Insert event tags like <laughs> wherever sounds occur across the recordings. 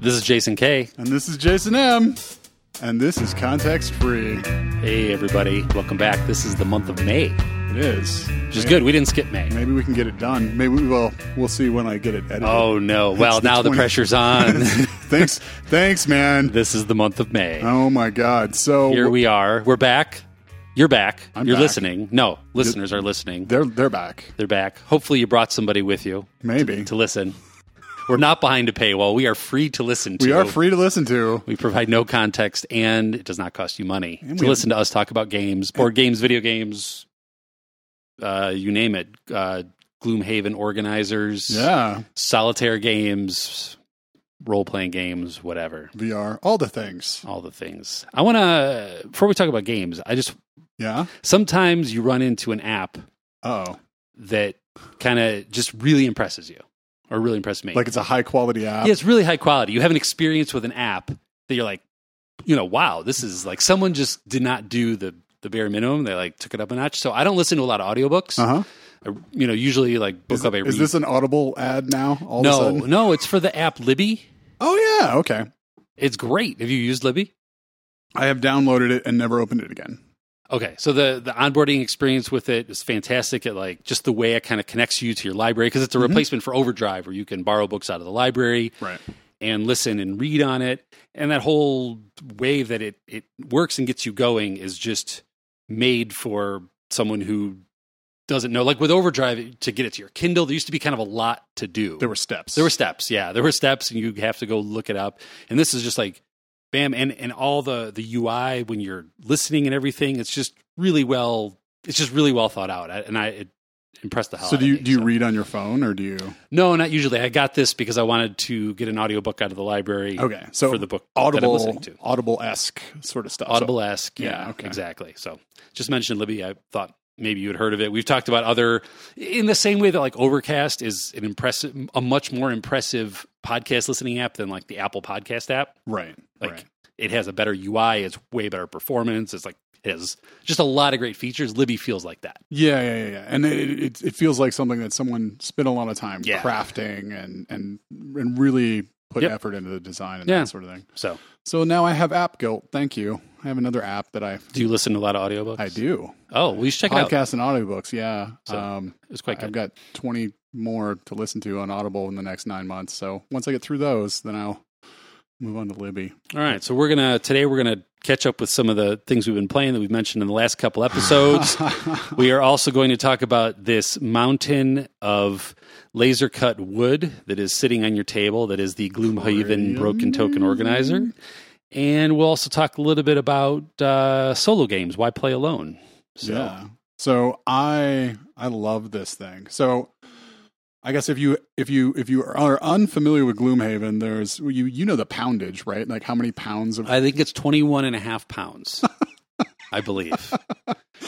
This is Jason K. And this is Jason M. And this is Context Free. Hey, everybody. Welcome back. This is the month of May, It is. which is good. We didn't skip May. Maybe we can get it done. Maybe we will. We'll see when I get it edited. Oh, no. Well, the now the pressure's <laughs> on. thanks, thanks, man. this is the month of May. Oh my God. So Here we are. We're back. You're back. I'm You're back. listening. No, listeners are listening. they're they're back. They're back. Hopefully, you brought somebody with you Maybe to listen. We're not behind a paywall. We are free to listen to. we are free to listen to. We provide no context, and it does not cost you money to we- listen to us talk about games, board games, video games, uh, you name it. Uh, Gloomhaven organizers, Yeah, solitaire games, role playing games, whatever. VR, all the things. All the things. I want to, before we talk about games, I just, Yeah. sometimes you run into an app Oh, that kind of just really impresses you or really impressed me. like it's a high quality app. Yeah, it's really high quality. You have an experience with an app that you're like, you know, wow, this is like someone just did not do the the bare minimum. They like took it up a notch. So I don't listen to a lot of audiobooks. Uh huh. You know, usually like book Is, up a. is this an Audible ad now? All no, no, it's for the app Libby. Oh yeah. Okay. It's great. Have you used Libby? I have downloaded it and never opened it again. Okay, so the the onboarding experience with it is fantastic. At like just the way it kind of connects you to your library because it's a mm-hmm. replacement for Overdrive, where you can borrow books out of the library. Right. and listen and read on it. And that whole way that it, it works and gets you going is just made for someone who doesn't know. Like with Overdrive, to get it to your Kindle, there used to be kind of a lot to do. There were steps. There were steps, yeah. There were steps, and you have to go look it up. And this is just like, bam, and and all the the UI when you're listening and everything. It's just really well. It's just really well thought out, and I it impressed the hell. So do you me, do you so. read on your phone or do you? No, not usually. I got this because I wanted to get an audiobook out of the library. Okay, so for the book Audible, listening. Audible esque sort of stuff. Audible esque. Yeah, Yeah, okay. exactly. So just mentioned Libby. I thought maybe you had heard of it. We've talked about other in the same way that like Overcast is an impressive, a much more impressive podcast listening app than like the Apple Podcast app. right, Like right. it has a better UI. It's way better performance. It's like it has just a lot of great features. Libby feels like that. Yeah, yeah, yeah, yeah. And it, it it feels like something that someone spent a lot of time Yeah. crafting and and and really put Yep. effort into the design and Yeah. that sort of thing. So So now I have app guilt. Thank you. I have another app that I do you listen to a lot of audiobooks? I do. Oh, well, you should check it out. Podcasts and audiobooks. Yeah. So, um, It's quite I've got twenty more to listen to on Audible in the next nine months. So once I get through those, then I'll move on to Libby. All right, so we're gonna today we're gonna catch up with some of the things we've been playing that we've mentioned in the last couple episodes. <laughs> we are also going to talk about this mountain of laser cut wood that is sitting on your table. That is the Gloomhaven Broken Token Organizer, and we'll also talk a little bit about uh, solo games. Why play alone? So, Yeah. So I I love this thing. So I guess if you if you if you are unfamiliar with Gloomhaven, there's you you know the poundage, right? Like how many pounds of I think it's 21 and a half pounds. I believe. <laughs>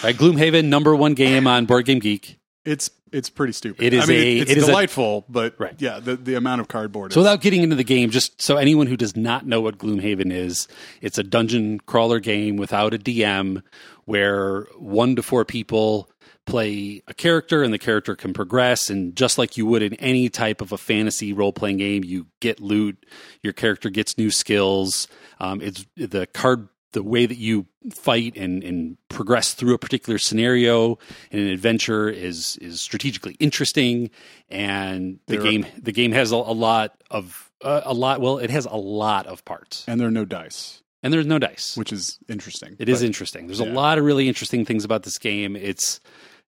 Right, Gloomhaven, number one game on Board Game Geek. It's it's pretty stupid. It is I mean, a- it's it is a- delightful, but Right. yeah, the the amount of cardboard. So is, without getting into the game, just so anyone who does not know what Gloomhaven is, it's a dungeon crawler game without a DM where one to four people play a character and the character can progress and just like you would in any type of a fantasy role-playing game you get loot your character gets new skills um, it's the card the way that you fight and, and progress through a particular scenario in an adventure is is strategically interesting. And the There- game the game has a, a lot of uh, a lot well it has a lot of parts. And there are no dice, and there's no dice. Which is interesting. it is But interesting. There's a lot of really interesting things about this game. It's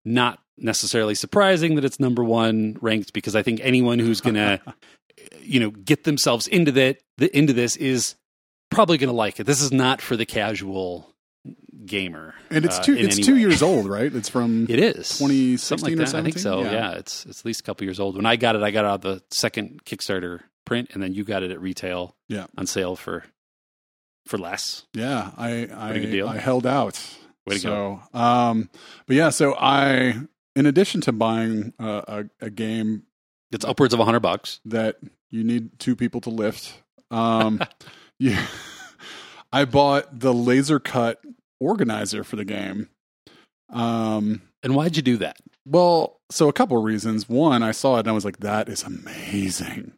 not necessarily surprising that it's number one ranked because i think anyone who's gonna <laughs> you know get themselves into that the, into this is probably gonna like it this is not for the casual gamer and it's uh, two in it's two way. years old, right? It's from <laughs> It is 2016 something or like that. I think so. Yeah. Yeah. it's it's at least a couple years old. When I got it, I got it out of the second Kickstarter print, and then you got it at retail. Yeah. on sale for for less. Yeah, I I, deal. I held out. Way to so, um, but yeah, so I, in addition to buying a, a, a game It's upwards of a hundred bucks. that you need two people to lift, um, <laughs> yeah, <laughs> I bought the laser cut organizer for the game. Um, And why'd you do that? well, so a couple of reasons. One, I saw it and I was like, that is amazing.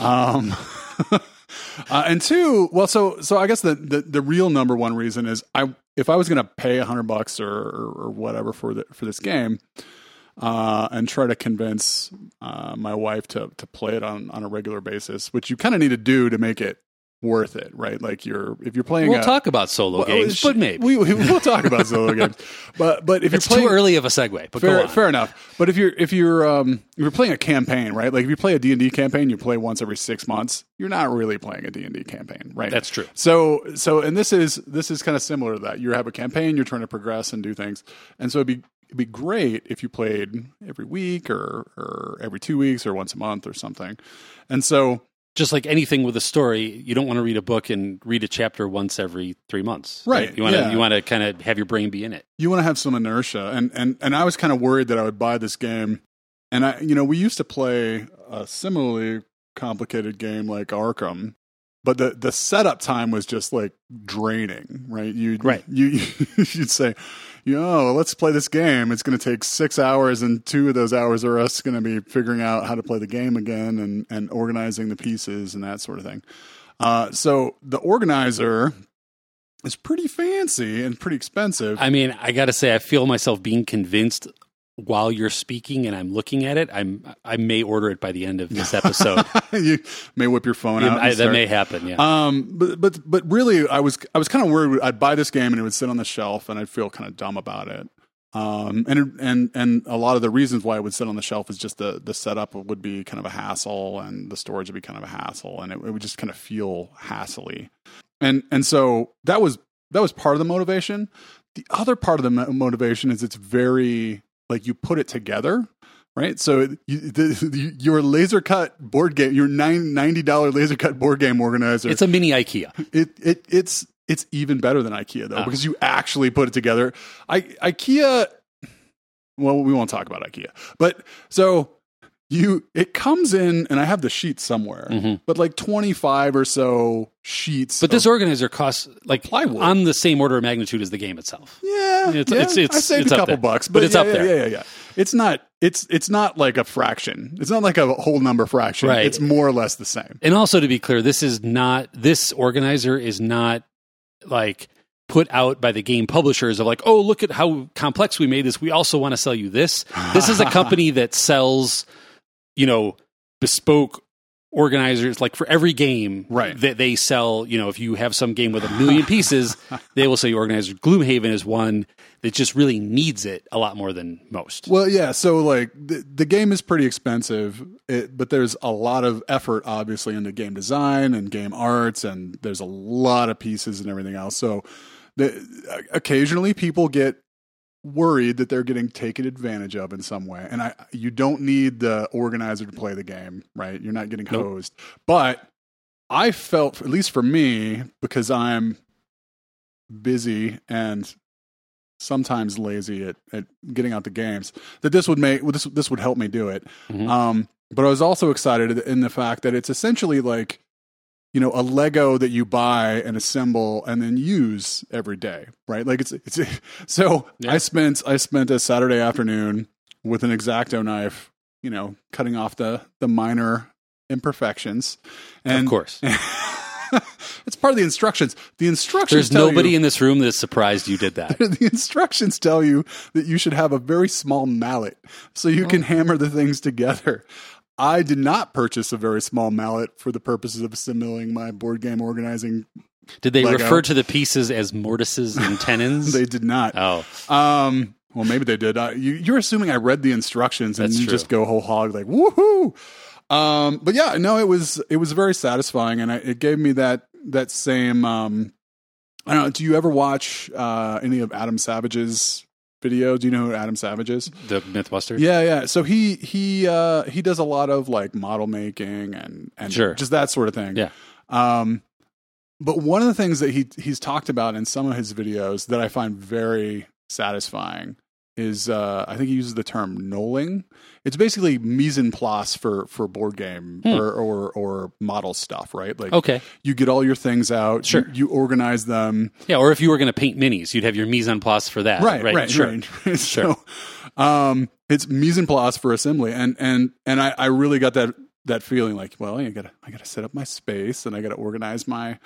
Um, <laughs> uh, and two, well, so so I guess the, the the real number one reason is I if I was going to pay a hundred bucks or, or or whatever for the for this game, uh, and try to convince uh, my wife to to play it on on a regular basis, which you kind of need to do to make it worth it, right? Like you're if you're playing. We'll a, talk about solo well, games, sh- but maybe we, we will talk about solo games. <laughs> But but if it's you're playing, too early of a segue. But go fair, on. fair enough. But if you're if you're um if you're playing a campaign, right? Like if you play a D and D campaign, you play once every six months. You're not really playing a D and D campaign, right? That's true. So so and this is this is kind of similar to that. You have a campaign, you're trying to progress and do things, and so it'd be it'd be great if you played every week or or every two weeks or once a month or something. And so Just like anything with a story, you don't want to read a book and read a chapter once every three months. Right, You want to you want to kind of have your brain be in it. you want to have some inertia and and and I was kind of worried that I would buy this game and I you know we used to play a similarly complicated game like Arkham but the the setup time was just like draining right you Right. you <laughs> you'd say yo let's play this game. It's going to take 6 hours and two of those hours are us going to be figuring out how to play the game again and and organizing the pieces and that sort of thing. Uh so the organizer is pretty fancy and pretty expensive. I mean, I got to say, I feel myself being convinced while you're speaking and I'm looking at it. I'm I may order it by the end of this episode. <laughs> you may whip your phone out. I, that may happen. Yeah. Um, but but but really, I was I was kind of worried. I'd buy this game and it would sit on the shelf, and I'd feel kind of dumb about it. Um, and and and a lot of the reasons why it would sit on the shelf is just the the setup would be kind of a hassle, and the storage would be kind of a hassle, and it, it would just kind of feel hassly. And and so that was that was part of the motivation. The other part of the motivation is it's very like you put it together right? So you, the, your laser cut board game, your nine, $90 laser cut board game organizer, it's a mini IKEA. it, it it's it's even better than IKEA though Ah. because you actually put it together. I IKEA well we won't talk about IKEA. But so you it comes in and I have the sheets somewhere. Mhm. But like 25 or so sheets. But this organizer costs like Plywood. on the same order of magnitude as the game itself. yeah, It's- yeah, it's- it's- I saved it's a couple there. bucks, But but, it's yeah, up yeah, there. Yeah, yeah, yeah. It's not. It's it's not like a fraction. It's not like a whole number fraction. Right. It's more or less the same. And also to be clear, this is not this organizer is not like put out by the game publishers of like, oh, look at how complex we made this. We also want to sell you this. This is a <laughs> company that sells, you know, bespoke organizers like for every game Right. that they sell you know if you have some game with a million pieces <laughs> they will sell you organizer gloomhaven is one that just really needs it a lot more than most Well, yeah. So like the, the game is pretty expensive, it, but there's a lot of effort, obviously, into game design and game arts, and there's a lot of pieces and everything else. So the, occasionally people get worried that they're getting taken advantage of in some way, and I you don't need the organizer to play the game, right? You're not getting Nope. hosed, but I felt, at least for me, because I'm busy and sometimes lazy at, at getting out the games that this would make well, this this would help me do it. Mhm. Um, but I was also excited in the fact that it's essentially like you know a Lego that you buy and assemble and then use every day, right? Like it's it's <laughs> so Yeah. I spent I spent a Saturday afternoon with an X-Acto knife, you know, cutting off the the minor imperfections. And of course <laughs> it's part of the instructions. The instructions there's nobody you, in this room that's surprised you did that <laughs> the instructions tell you that you should have a very small mallet so you Oh. can hammer the things together. I did not purchase a very small mallet for the purposes of assimilating my board game organizing. Did they Lego. refer to the pieces as mortises and <laughs> tenons? They did not. oh, Um, well, maybe they did. Uh, you, you're assuming I read the instructions and That's you true. just go whole hog like woohoo. Um, but yeah, no, it was it was very satisfying, and I, it gave me that that same. Um, I don't know. Do you ever watch uh, any of Adam Savage's video? Do you know who Adam Savage is? the MythBuster. Yeah, yeah. So he he uh, he does a lot of like model making and and Sure. just that sort of thing. Yeah. Um, but one of the things that he he's talked about in some of his videos that I find very satisfying is uh, I think he uses the term knolling. It's basically mise en place for for board game Hmm. or, or or model stuff, right? Like Okay. you get all your things out, Sure. you, you organize them, Yeah, or if you were going to paint minis, you'd have your mise en place for that. right, Right. right, Sure. right. <laughs> so, um, it's mise en place for assembly, and and and I, I really got that that feeling like, well, I gotta I gotta set up my space and I gotta organize my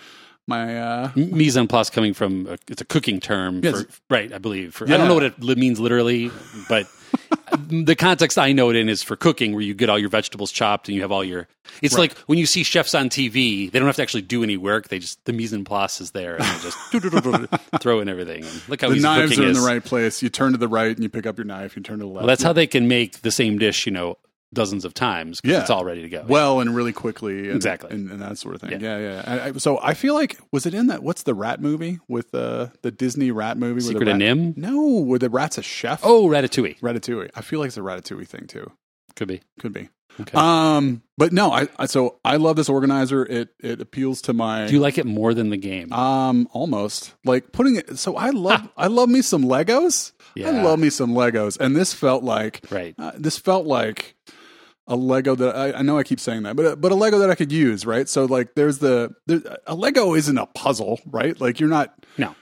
my uh mise en place coming from a, it's a cooking term Yes. for, right i believe for, i don't know what it means literally but <laughs> the context i know it in is for cooking where you get all your vegetables chopped and you have all your it's Right. like when you see chefs on tv they don't have to actually do any work they just the mise en place is there and they just <laughs> throw in everything and look how the knives are in is the right place. You turn to the right and you pick up your knife. You turn to the left. well that's how they can make the same dish you know dozens of times 'cause Yeah. it's all ready to go well and really quickly and, Exactly. and, and that sort of thing. Yeah. Yeah, yeah. I, I, so I feel like was it in that? What's the rat movie with uh, the Disney rat movie? secret the of NIMH No, where the rat's a chef. oh ratatouille Ratatouille. I feel like it's a Ratatouille thing too. could be Could be. okay Um, but no, I, I so I love this organizer. It it appeals to my do you like it more than the game um almost like putting it. So I love I love me some Legos. Yeah. I love me some Legos, and this felt like right uh, this felt like a Lego that I, I know I keep saying that, but but a Lego that I could use, right? So like, there's the there, a Lego isn't a puzzle, right? Like you're not no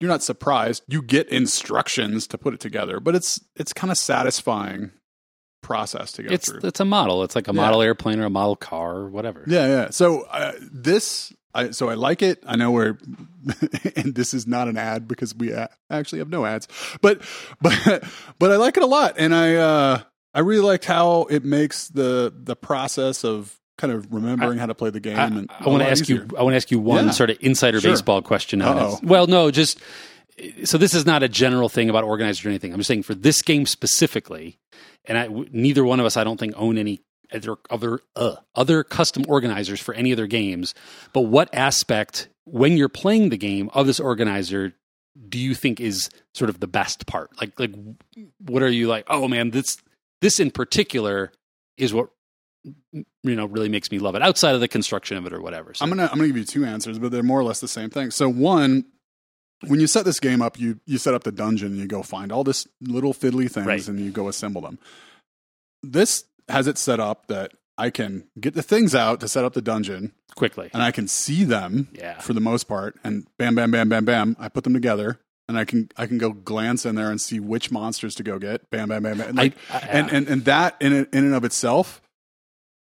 you're not surprised. You get instructions to put it together, but it's it's kind of satisfying process to go it's through. it's a model. It's like a Yeah. model airplane or a model car or whatever. Yeah, yeah. So uh, this, I, so I like it. I know we're, <laughs> and this is not an ad because we actually have no ads, but <laughs> but but I like it a lot, and I uh, I really liked how it makes the the process of kind of remembering how to play the game. I, and I want to ask you. I want to ask you one Yeah. sort of insider Sure. baseball question. On. Well, no, just so this is not a general thing about organizers or anything. I'm just saying for this game specifically, and I, neither one of us, I don't think, own any other other uh, other custom organizers for any other games. But what aspect, when you're playing the game of this organizer, do you think is sort of the best part? Like, like, what are you like? Oh man, this this in particular is what you know really makes me love it outside of the construction of it or whatever. So, I'm gonna I'm gonna give you two answers, but they're more or less the same thing. So one, when you set this game up, you you set up the dungeon, and you go find all this little fiddly things, Right. and you go assemble them. This has it set up that I can get the things out to set up the dungeon, quickly, and I can see them yeah, for the most part, and bam, bam, bam, bam, bam, I put them together. And I can I can go glance in there and see which monsters to go get. Bam, bam, bam, bam. Like, I, I, and, and and that in in and of itself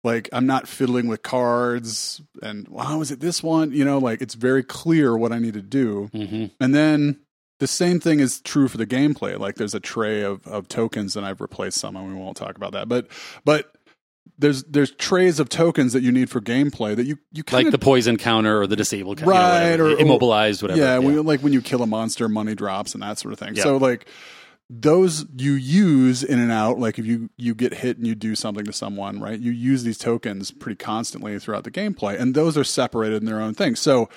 like i'm not fiddling with cards and well, how is it this one you know like it's very clear what i need to do Mhm. and then the same thing is true for the gameplay like there's a tray of, of tokens and i've replaced some and we won't talk about that but but there's there's trays of tokens that you need for gameplay that you you kind like the poison counter or the disabled counter, Right, you know, whatever, or- immobilized, whatever. yeah, When, like when you kill a monster, money drops and that sort of thing. Yeah. So like those you use in and out. Like if you you get hit and you do something to someone, right? You use these tokens pretty constantly throughout the gameplay, and those are separated in their own thing. So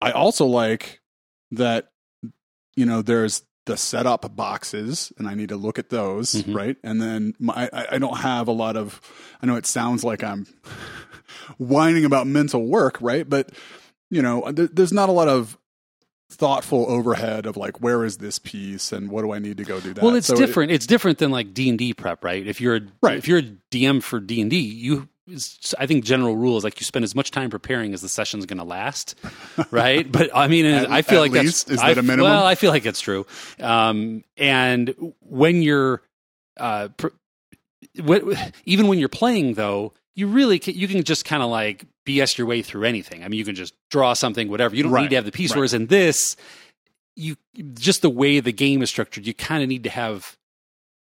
I also like that. You know, there's the setup boxes, and I need to look at those, Mhm. right? And then my, I, I don't have a lot of. I know it sounds like I'm <laughs> whining about mental work, right? But you know, there, there's not a lot of thoughtful overhead of like where is this piece and what do I need to go do that. well, it's So it- different. it's different than like D and D prep, right? If you're a, Right. if you're a DM for D and D, you. I think general rule is like you spend as much time preparing as the session's going to last, <laughs> right? But I mean, <laughs> At- I feel like least? that's Is that I- a minimum? Well, I feel like it's true. Um, and when you're, uh, pr- wh- even when you're playing, though, you really can, you can just kind of like BS your way through anything. I mean, you can just draw something, whatever. You don't Right. need to have the piece. Right. Whereas in this, you just the way the game is structured, you kind of need to have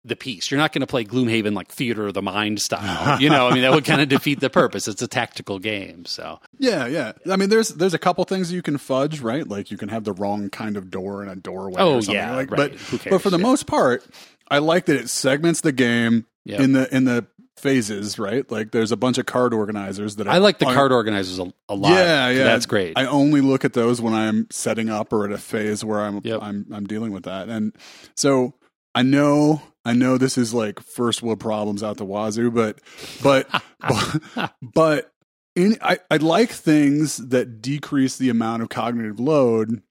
the piece. You're not going to play Gloomhaven like theater of the mind style. <laughs> you know, I mean, that would kind of defeat the purpose. It's a tactical game, so yeah, yeah. I mean, there's there's a couple things you can fudge, right? Like you can have the wrong kind of door in a doorway. Oh, or something. yeah, like, right. but but for the Yeah. most part, I like that it segments the game Yeah. in the in the phases, right? Like there's a bunch of card organizers that I like the card organizers a, a lot. Yeah, yeah, that's great. I only look at those when I'm setting up or at a phase where I'm Yep. I'm I'm dealing with that, and so I know I know this is like first world problems out the wazoo, but but <laughs> but, but in, I I like things that decrease the amount of cognitive load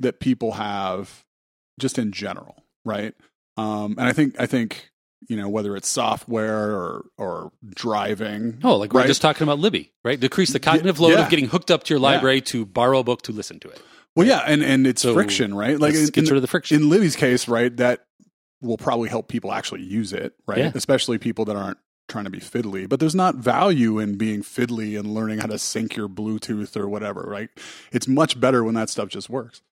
that people have just in general, right? Um, and I think I think you know whether it's software or or driving. Oh, like we we're just talking about Libby, right? Decrease the cognitive load yeah. of getting hooked up to your Yeah. library to borrow a book to listen to it. Well, yeah, and and it's So, friction, right? Like in, get rid of the friction. in Libby's case, right? That will probably help people actually use it, right? Yeah. Especially people that aren't trying to be fiddly, but there's not value in being fiddly and learning how to sync your Bluetooth or whatever, right? It's much better when that stuff just works.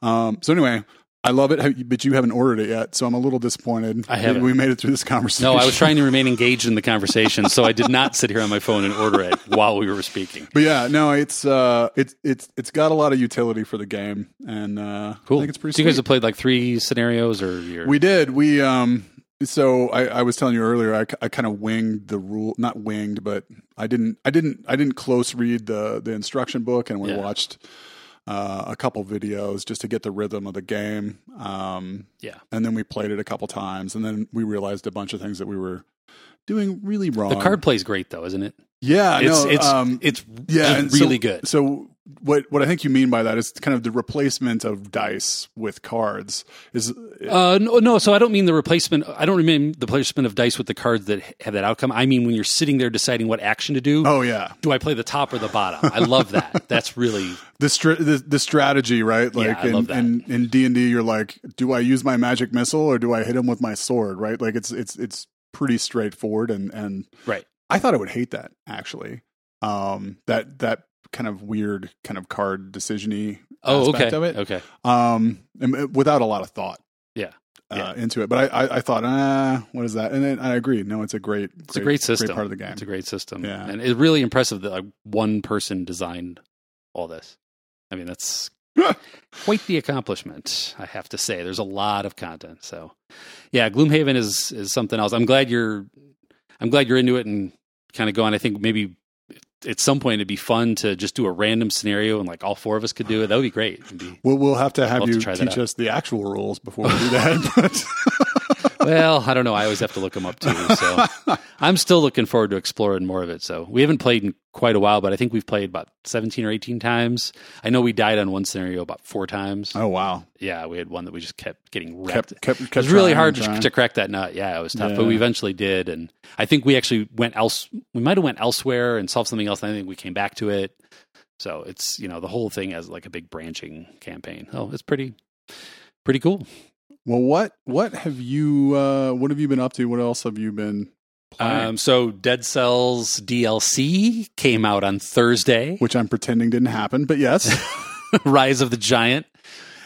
Um, so anyway, I love it, but you haven't ordered it yet, so I'm a little disappointed. I haven't. We made it through this conversation. No, I was trying to remain engaged in the conversation, so I did not sit here on my phone and order it while we were speaking. But yeah, no, it's uh, it's it's it's got a lot of utility for the game, and uh, Cool. I think it's pretty. so you guys have played like three scenarios, or you're, We did. We um. So I, I was telling you earlier, I, I kind of winged the rule, not winged, but I didn't, I didn't, I didn't close read the the instruction book, and we Yeah. watched uh, a couple videos just to get the rhythm of the game. Um, yeah. and then we played it a couple times, and then we realized a bunch of things that we were doing really wrong. The card play's great though, isn't it? Yeah, It's no, it's um, it's yeah, and so- really good. So what what I think you mean by that is kind of the replacement of dice with cards is Uh, no, no. So I don't mean the replacement. I don't mean the placement of dice with the cards that have that outcome. I mean when you're sitting there deciding what action to do. oh yeah Do I play the top or the bottom? I love that. <laughs> That's really the str- the, the strategy right like I in, in in D&D you're like do I use my magic missile or do I hit him with my sword right like it's it's it's pretty straightforward and and right. I thought I would hate that actually um that that kind of weird kind of card decisiony Oh, aspect okay. of it Okay. um and without a lot of thought Yeah. uh, Yeah. into it but I, I I thought ah what is that and then I agree no it's a great It's a great system. great part of the game It's a great system. Yeah. And it's really impressive that like one person designed all this. I mean, that's <laughs> quite the accomplishment, I have to say. There's a lot of content. So yeah, Gloomhaven is is something else. I'm glad you're I'm glad you're into it and kind of going. I think maybe at some point it'd be fun to just do a random scenario and like all four of us could do it. That would be great. Be, We'll, we'll have to have to you try teach us the actual rules before we do <laughs> that. Well, I don't know. I always have to look them up too. So <laughs> I'm still looking forward to exploring more of it. So we haven't played in quite a while, but I think we've played about 17 or 18 times. I know we died on one scenario about four times. oh wow, Yeah, we had one that we just kept getting wrecked. kept kept, kept it was really hard to, to crack that nut. Yeah, it was tough, but we eventually did. And I think we actually went else. We might have went elsewhere and solved something else. And I think we came back to it. So it's you know the whole thing as like a big branching campaign. Oh, it's pretty pretty cool. Well, what what have you uh, what have you been up to? What else have you been playing? Um, so Dead Cells DLC came out on Thursday. Which I'm pretending didn't happen, but yes, <laughs> Rise of the Giant.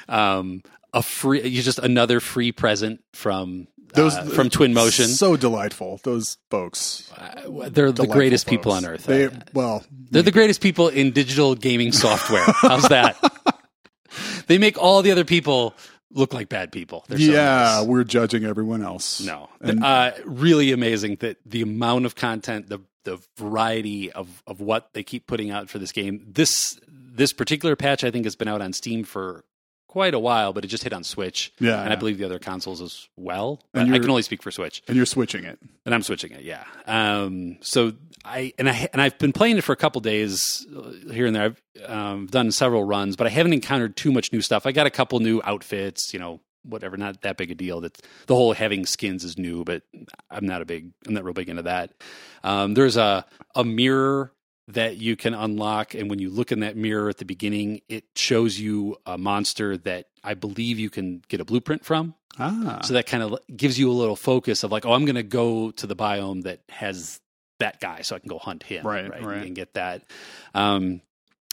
Um, a free, you just another free present from those uh, from Twin Motion. so delightful. Those folks, Uh, they're the greatest people on earth. They Uh, well, they're the greatest people in digital gaming software. How's that? <laughs> they make all the other people look like bad people. They're so yeah, we're judging everyone else. No, And- uh, really amazing that the amount of content, the the variety of of what they keep putting out for this game. This this particular patch, I think, has been out on Steam for quite a while, but it just hit on Switch, Yeah, and I believe the other consoles as well. And I can only speak for Switch, and you're switching it. and I'm switching it. Yeah. Um. So I and I and I've been playing it for a couple days uh, here and there. I've um, done several runs, but I haven't encountered too much new stuff. I got a couple new outfits. You know, whatever. Not that big a deal. That the whole having skins is new, but I'm not a big. I'm not real big into that. Um, there's a a mirror that you can unlock, and when you look in that mirror at the beginning, it shows you a monster that I believe you can get a blueprint from. Ah, So that kind of gives you a little focus of like, oh, I'm going to go to the biome that has that guy, so I can go hunt him, Right, right. and get that. Um,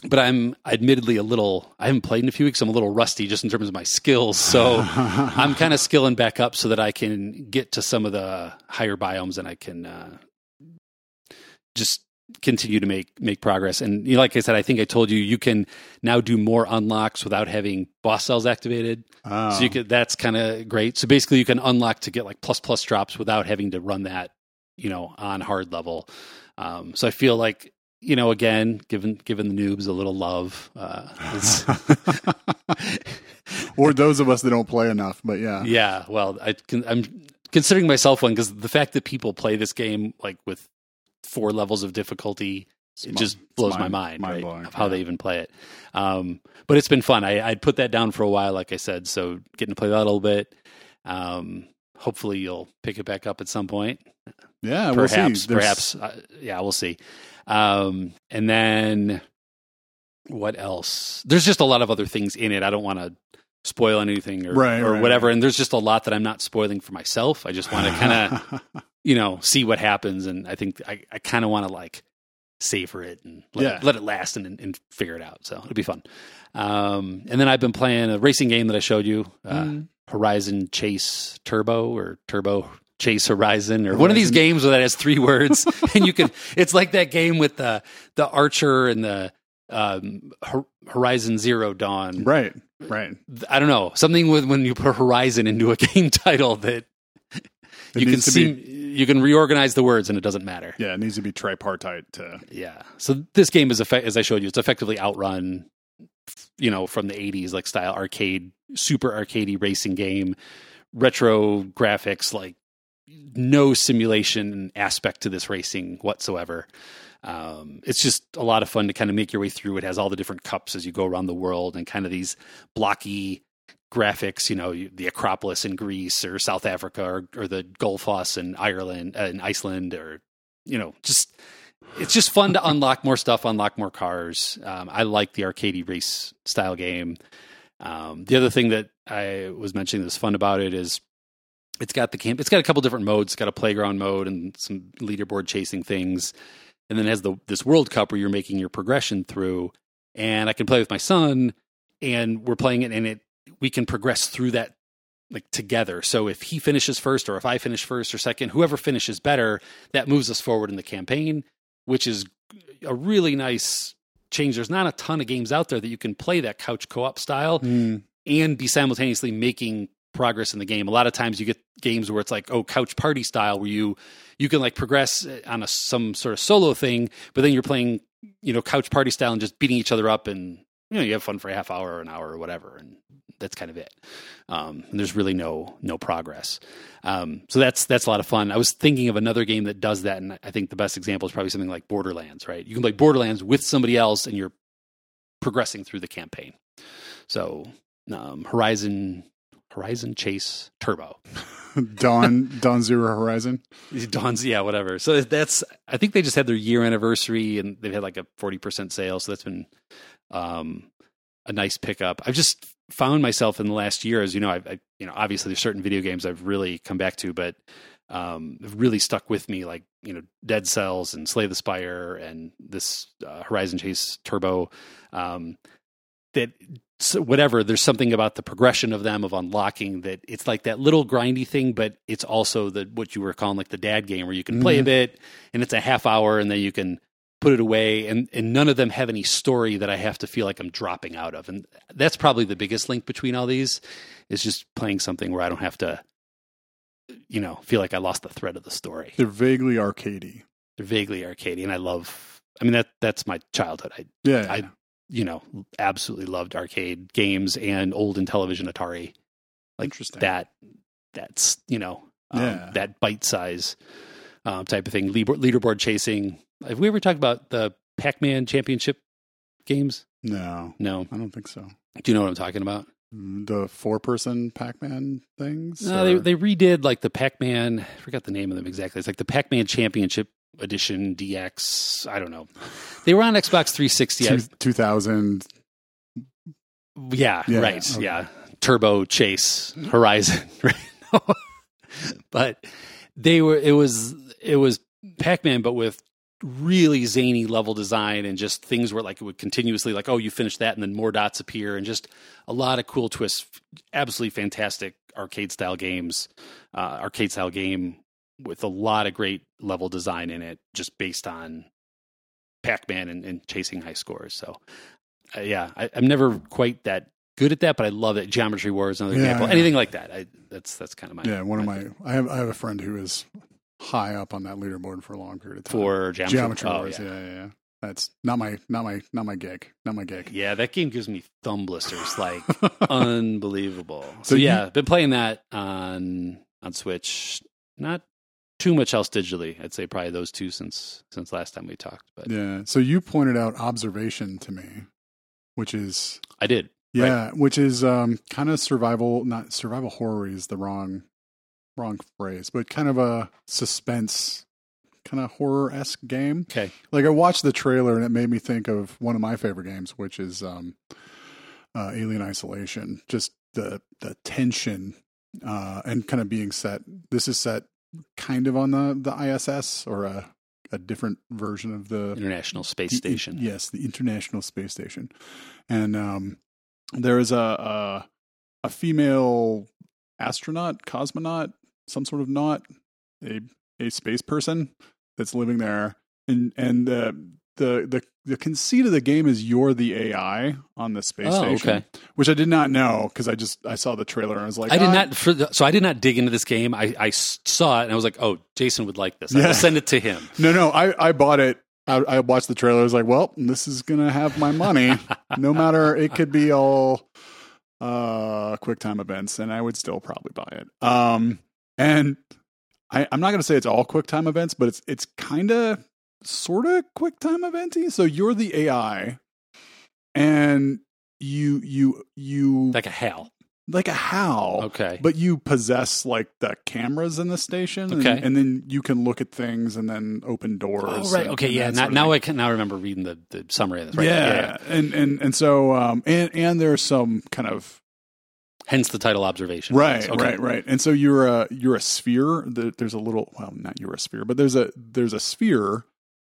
but I'm admittedly a little. I haven't played in a few weeks. I'm a little rusty just in terms of my skills. So <laughs> I'm kind of skilling back up so that I can get to some of the higher biomes and I can uh, just continue to make make progress. And you know, like I said, I think I told you you can now do more unlocks without having boss cells activated. Oh. So you could that's kind of great. So basically, you can unlock to get like plus plus drops without having to run that, you know, on hard level. Um, so I feel like you know, again, given given the noobs a little love. Uh, <laughs> or those of us that don't play enough. But yeah, yeah, well, I can, I'm considering myself one because the fact that people play this game like with four levels of difficulty it just blows mind- my mind, right, mind-blowing, of how yeah. they even play it. Um, but it's been fun. I, I'd put that down for a while, like I said. So getting to play that a little bit. Um, hopefully, you'll pick it back up at some point. yeah, we'll perhaps, see. There's- perhaps. Uh, yeah, we'll see. Um, and then what else? There's just a lot of other things in it. I don't want to spoil anything or, Right, or right, whatever. And there's just a lot that I'm not spoiling for myself. I just want to kind of <laughs> you know, see what happens. And I think I, I kind of want to like savor it and let, Yeah. it, let it last and, and figure it out. So it'll be fun. Um, and then I've been playing a racing game that I showed you, uh, Mm. Horizon Chase Turbo or Turbo Chase Horizon or one of these games where that has three words <laughs> and you can it's like that game with the the archer and the um Horizon Zero Dawn. Right. Right. I don't know. Something with when you put Horizon into a <laughs> game title that It you can needs to see be- you can reorganize the words and it doesn't matter. Yeah, it needs to be tripartite to Yeah. So this game is effect as I showed you, it's effectively OutRun you know, from the 80s like style arcade, super arcadey racing game, retro graphics like no simulation aspect to this racing whatsoever. Um, it's just a lot of fun to kind of make your way through. It has all the different cups as you go around the world and kind of these blocky graphics, you know, the Acropolis in Greece or South Africa or, or the Gullfoss in Ireland, uh, Iceland, or, you know, just, it's just fun to unlock more stuff, unlock more cars. Um, I like the arcadey race style game. Um, the other thing that I was mentioning that's fun about it is it's got the camp. It's got a couple different modes. It's got a playground mode and some leaderboard chasing things, and then it has the this World Cup where you're making your progression through. And I can play with my son, and we're playing it, and it we can progress through that like together. So if he finishes first, or if I finish first or second, whoever finishes better, that moves us forward in the campaign, which is a really nice change. There's not a ton of games out there that you can play that couch co-op style Mm, and be simultaneously making progress in the game. A lot of times you get games where it's like, oh, couch party style, where you you can like progress on a some sort of solo thing, but then you're playing, you know, couch party style and just beating each other up, and you know, you have fun for a half hour or an hour or whatever, and that's kind of it. Um, and there's really no no progress. Um, so that's that's a lot of fun. I was thinking of another game that does that, and I think the best example is probably something like Borderlands. Right? You can play Borderlands with somebody else, and you're progressing through the campaign. So um, Horizon Horizon Chase Turbo. <laughs> Dawn Dawn Zero Horizon. <laughs> Dawn's yeah, whatever. So that's I think they just had their year anniversary and they've had like a forty percent sale. So that's been um, a nice pickup. I've just found myself in the last year, as you know, I've, I, you know, obviously there's certain video games I've really come back to, but um, have really stuck with me, like you know, Dead Cells and Slay the Spire and this uh, Horizon Chase Turbo. Um, that so whatever there's something about the progression of them of unlocking that it's like that little grindy thing but it's also the what you were calling like the dad game where you can play a Mhm. bit and it's a half hour and then you can put it away and and none of them have any story that I have to feel like I'm dropping out of and that's probably the biggest link between all these is just playing something where I don't have to you know feel like I lost the thread of the story They're vaguely arcadey. they're vaguely arcadey and I love I mean that that's my childhood I Yeah. I- you know absolutely loved arcade games and old and television Atari like Interesting. that that's you know um, Yeah. that bite size um, type of thing leaderboard, leaderboard chasing have we ever talked about the pac-man championship games no, no I don't think so. do you know what i'm talking about The four person Pac Man things? no they, or- they redid like the pac-man i forgot the name of them exactly it's like the pac-Man championship edition dx i don't know they were on xbox 360 Two, 2000. Yeah, Yeah, right. okay. Yeah. Turbo Chase Horizon. <laughs> Right. <laughs> but they were it was it was Pac-Man but with really zany level design and just things where like it would continuously like oh you finish that and then more dots appear and just a lot of cool twists. Absolutely fantastic arcade style games uh, arcade style game with a lot of great level design in it just based on pac-man and, and chasing high scores. So uh, yeah I, i'm never quite that good at that but i love it. Geometry wars another Yeah, example. anything like that I, that's that's kind of my Yeah, one of my my. I have I have a friend who is high up on that leaderboard for a long period of time. for geometry, Geometry oh, Wars. yeah. Yeah. yeah, yeah. That's not my not my not my gig. Not my gig. Yeah, that game gives me thumb blisters like <laughs> unbelievable. So, So you- yeah, been playing that on on Switch. Not too much else digitally. I'd say probably those two since since last time we talked. But Yeah. So you pointed out observation to me, which is I did. yeah, which is um, kind of survival. Not survival horror is the wrong wrong phrase, but kind of a suspense, kind of horror esque game. Okay. Like I watched the trailer and it made me think of one of my favorite games, which is um, uh, Alien Isolation. Just the the tension uh, and kind of being set. This is set kind of on the the ISS or a a different version of the International Space the- Station. yes, the International Space Station, and um, there is a, a a female astronaut, cosmonaut, some sort of naut, a a space person that's living there, and and the the the the conceit of the game is you're the AI on the space Oh, station, okay. which I did not know because I just I saw the trailer and I was like, I did "Ah, not. For the, so I did not dig into this game. I I saw it and I was like, "Oh, Jason would like this. I Yeah. will send it to him." <laughs> No, no, I, I bought it. I, I watched the trailer. I was like, well, this is gonna have my money, no matter. It could be all uh, quick time events, and I would still probably buy it. Um, and I, I'm not gonna say it's all QuickTime events, but it's it's kind of sort of QuickTime eventy. So you're the AI, and you you you Like a hell. like a HAL Okay. but you possess like the cameras in the station and, Okay. and then you can look at things and then open doors Oh right. and- Okay. and Yeah. Now, now. I can now remember reading the, the summary of this. Right. yeah. and and and so um and and there's some kind of Hence the title observation. right Okay. right right and so you're a you're a sphere There- there's a little well not you're a sphere but there's a there's a sphere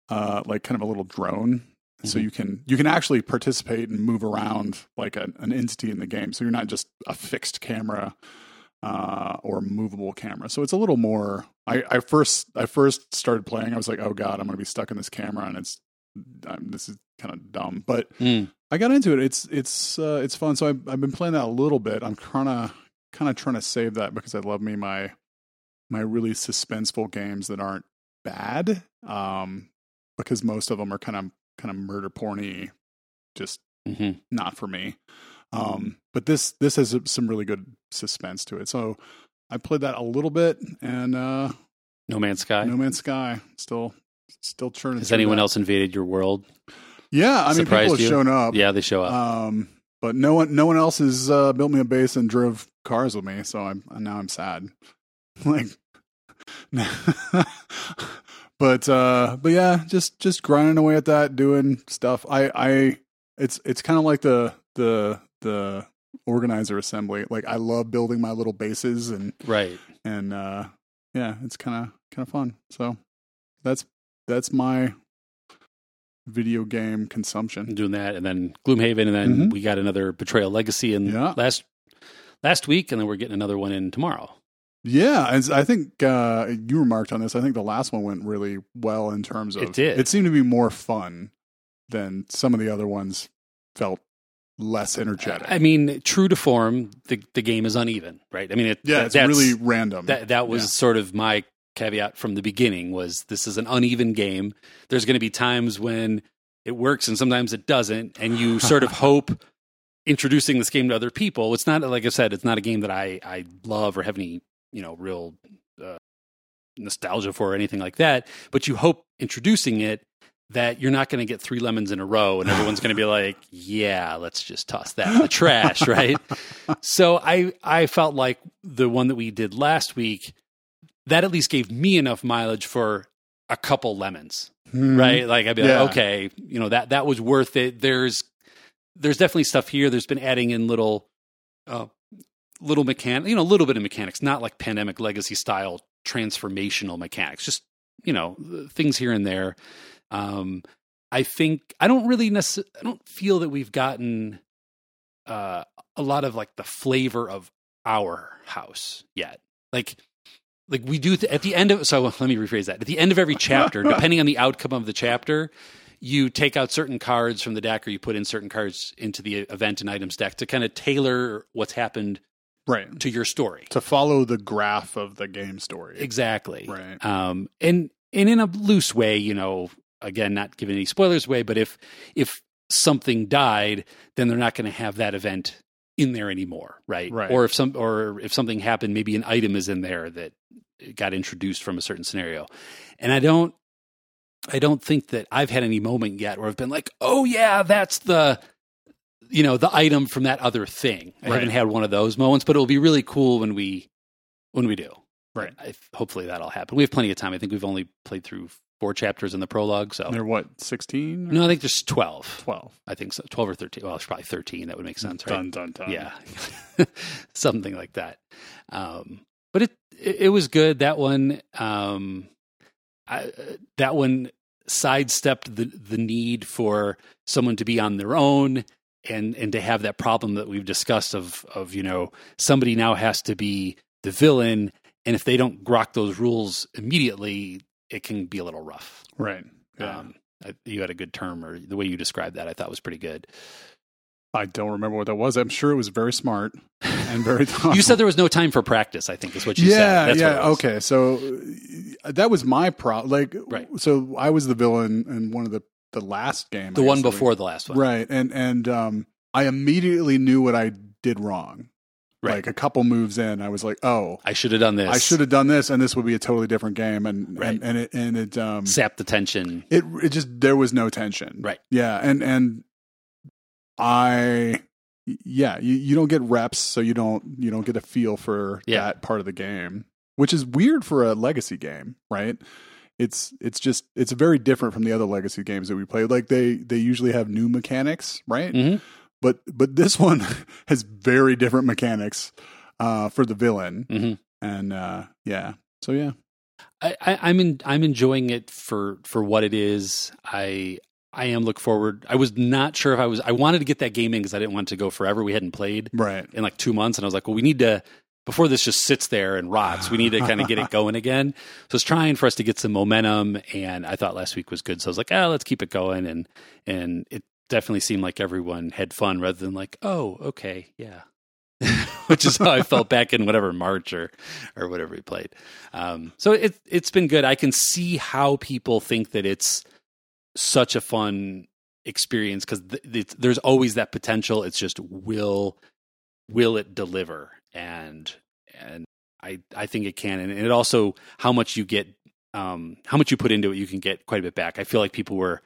uh like kind of a little drone so Mhm. you can you can actually participate and move around like an, an entity in the game so you're not just a fixed camera uh, or movable camera. So it's a little more. I, I first I first started playing. I was like, oh god, I'm going to be stuck in this camera, and it's um, this is kind of dumb. But Mm. I got into it. It's it's uh, it's fun. So I've, I've been playing that a little bit. I'm kind of kind of trying to save that because I love me my my really suspenseful games that aren't bad. Um, because most of them are kind of kind of murder porny, just hmm not for me. Um, but this this has some really good suspense to it. So I played that a little bit, and uh, No Man's Sky. No Man's Sky still still churning. Has anyone that. else invaded your world? Yeah, I mean, surprised people have you? shown up. Yeah, they show up. Um, but no one no one else has uh, built me a base and drove cars with me. So I'm now I'm sad. <laughs> like, <laughs> but uh, but yeah, just just grinding away at that, doing stuff. I I it's it's kind of like the the the organizer assembly. Like I love building my little bases and right. and uh, yeah, it's kind of kind of fun. So that's that's my video game consumption. Doing that, and then Gloomhaven, and then Mhm. we got another Betrayal Legacy in Yeah. last last week, and then we're getting another one in tomorrow. Yeah, and I think uh, you remarked on this. I think the last one went really well in terms of It did. It seemed to be more fun than some of the other ones felt less energetic. I mean, true to form, the the game is uneven, right? I mean, it, yeah, it's that's, really random. that that was Yeah. sort of my caveat from the beginning was this is an uneven game. There's going to be times when it works and sometimes it doesn't, and you <laughs> sort of hope introducing this game to other people. It's not like I said, it's not a game that I I love or have any you know real uh, nostalgia for or anything like that. But you hope introducing it that you're not going to get three lemons in a row and everyone's going to be <laughs> like, yeah, let's just toss that in the trash, right? <laughs> So I I felt like the one that we did last week that at least gave me enough mileage for a couple lemons, Mhm. right? Like I'd be Yeah. like, okay, you know that that was worth it. There's there's definitely stuff here. There's been adding in little uh, little mechanic, you know, a little bit of mechanics, not like Pandemic Legacy style transformational mechanics, just you know things here and there. Um, I think I don't really necess- I don't feel that we've gotten uh, a lot of like the flavor of our house yet. Like like we do th- at the end of so <laughs> let me rephrase that. At the end of every chapter, <laughs> depending on the outcome of the chapter, you take out certain cards from the deck or you put in certain cards into the event and items deck to kind of tailor what's happened right to your story. to follow the graph of the game story. Exactly. Right. Um, and and in a loose way, you know, again, not giving any spoilers away, but if if something died, then they're not going to have that event in there anymore, right? Right. Or if some or if something happened, maybe an item is in there that got introduced from a certain scenario. And I don't I don't think that I've had any moment yet where I've been like, "Oh yeah, that's the you know, the item from that other thing." I Right. haven't had one of those moments, but it'll be really cool when we when we do. Right. I, hopefully that'll happen. We have plenty of time. I think we've only played through four chapters in the prologue, so They're what, 16? no, I think there's twelve. 12. I think so, twelve or thirteen. Well, it's probably thirteen. That would make sense, right? Dun, dun, dun. Yeah, <laughs> something like that. Um, but it, it it was good. That one, um, I, that one sidestepped the the need for someone to be on their own and and to have that problem that we've discussed of of you know somebody now has to be the villain, and if they don't grok those rules immediately, it can be a little rough. Right. Yeah. Um, I, you had a good term, or the way you described that, I thought was pretty good. I don't remember what that was. I'm sure it was very smart and very. <laughs> You said there was no time for practice. I think is what you yeah, said. That's what yeah. Okay, so uh, that was my problem. Like, Right. so I was the villain in one of the the last game, The I one that we- before the last one. right? And and um, I immediately knew what I did wrong. Right. Like a couple moves in, I was like, oh. I should have done this. I should have done this, and this would be a totally different game, and Right. and, and it and it um sapped the tension. it it just there was no tension, Right. Yeah, and and I yeah, you, you don't get reps, so you don't you don't get a feel for Yeah. that part of the game, which is weird for a legacy game, right? It's it's just it's very different from the other legacy games that we play. Like they they usually have new mechanics, right? Mhm. But but this one <laughs> has very different mechanics uh, for the villain, Mhm. and uh, yeah, so yeah, I, I, I'm in, I'm enjoying it for for what it is. I I am look forward. I was not sure if I was. I wanted to get that game in because I didn't want it to go forever. We hadn't played right, in like two months, and I was like, well, we need to before this just sits there and rots. We need to kind of get it <laughs> going again. So it's trying for us to get some momentum, and I thought last week was good. So I was like, ah, let's keep it going, and and it definitely seemed like everyone had fun rather than like, oh, okay, yeah. <laughs> Which is how I felt back in whatever March or or whatever we played. Um, so it it's been good. I can see how people think that it's such a fun experience because th- th- there's always that potential. It's just will will it deliver? And and I I think it can. And it also how much you get, um, how much you put into it, you can get quite a bit back. I feel like people were.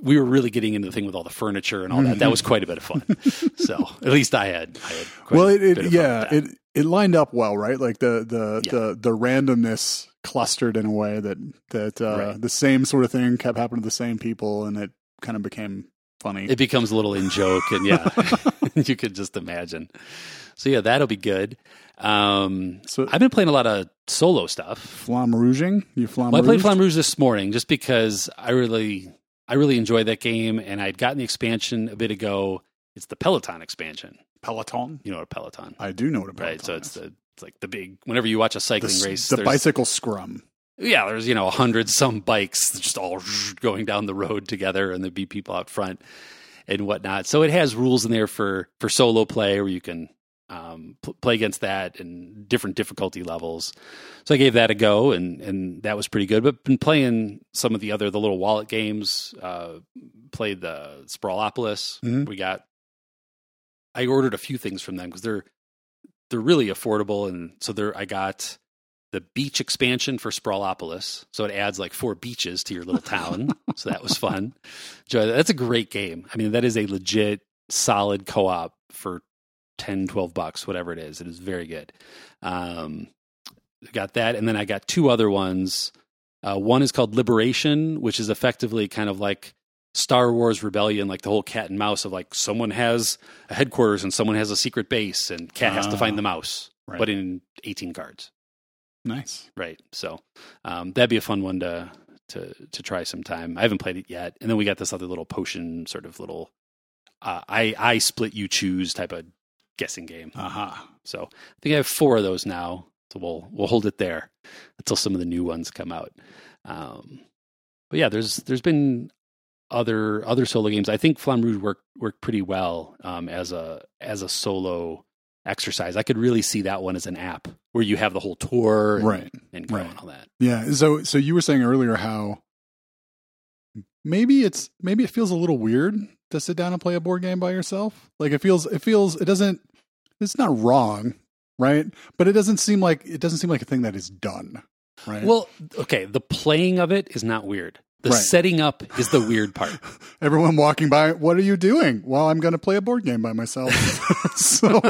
We were really getting into the thing with all the furniture and all that. That was quite a bit of fun. <laughs> so at least I had. I had quite well, a it, it yeah, it it lined up well, right? Like the the Yeah. the the randomness clustered in a way that that uh, Right. the same sort of thing kept happening to the same people, and it kind of became funny. it becomes a little in joke and yeah <laughs> <laughs> you could just imagine so yeah that'll be good um so i've been playing a lot of solo stuff Flam rouging, you flam. well, i played Flamme Rouge this morning just because i really i really enjoyed that game and i'd gotten the expansion a bit ago it's the peloton expansion Peloton. you know what a peloton I do know what a Peloton right so it's the it's like the big whenever you watch a cycling s- race the bicycle scrum. yeah, there's you know a hundred some bikes <laughs> just all <laughs> going down the road together, and there'd be people out front and whatnot. So it has rules in there for for solo play, where you can um, pl- play against that and different difficulty levels. So I gave that a go, and and that was pretty good. But been playing some of the other the little wallet games. Uh, played the Sprawlopolis. Mhm. We got. I ordered a few things from them because they're they're really affordable, and so there I got the beach expansion for Sprawlopolis. So it adds like four beaches to your little town. <laughs> so that was fun. That's a great game. I mean, that is a legit solid co-op for 10, 12 bucks, whatever it is. It is very good. Um, got that. And then I got two other ones. Uh, one is called Liberation, which is effectively kind of like Star Wars Rebellion, like the whole cat and mouse of like someone has a headquarters and someone has a secret base and cat has to Ah. find the mouse, Right. but in 18 cards. Nice. Right. So um, that'd be a fun one to to to try sometime. I haven't played it yet. And then we got this other little potion sort of little uh, I I split you choose type of guessing game. Aha. So I think I have four of those now. So we'll we'll hold it there until some of the new ones come out. Um, but yeah, there's there's been other other solo games. I think Flamme Rouge worked worked pretty well um, as a as a solo exercise. I could really see that one as an app where you have the whole tour and, Right. and go Right. and all that. Yeah. So so you were saying earlier how maybe it's maybe it feels a little weird to sit down and play a board game by yourself. Like it feels it feels it doesn't it's not wrong, right? But it doesn't seem like it doesn't seem like a thing that is done. Right. Well, okay, the playing of it is not weird. The Right. setting up is the weird part. <laughs> everyone walking by, what are you doing? Well, I'm going to play a board game by myself. <laughs> <laughs> so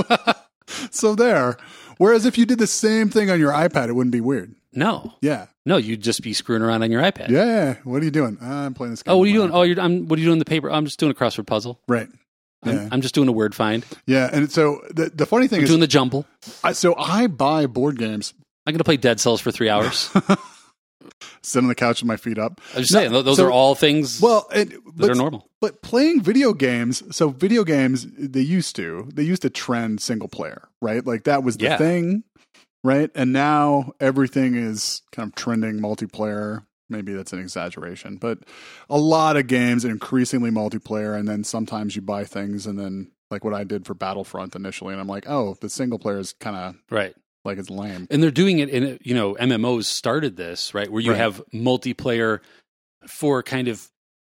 so there. Whereas if you did the same thing on your iPad, it wouldn't be weird. No, Yeah. no, you'd just be screwing around on your iPad. Yeah. What are you doing? "Ah, I'm playing this game. Oh, what are you doing? Oh, you're. I'm. What are you doing the paper? I'm just doing a crossword puzzle. Right. I'm, Yeah. I'm just doing a word find. Yeah, and so the the funny thing I'm is, doing the jumble. I, so I buy board games, I'm going to play Dead Cells for three hours. <laughs> sit on the couch with my feet up. I'm just No, saying, those so- are all things. Well, and, but, are normal. but playing video games. So video games, they used to they used to trend single player, right? Like that was the Yeah. thing, right? And now everything is kind of trending multiplayer. Maybe that's an exaggeration, but a lot of games increasingly multiplayer, and then sometimes you buy things, and then like what I did for Battlefront initially, and I'm like, oh, the single player is kind of Right. like it's lame. and they're doing it in you know MMOs started this right where you Right. have multiplayer for kind of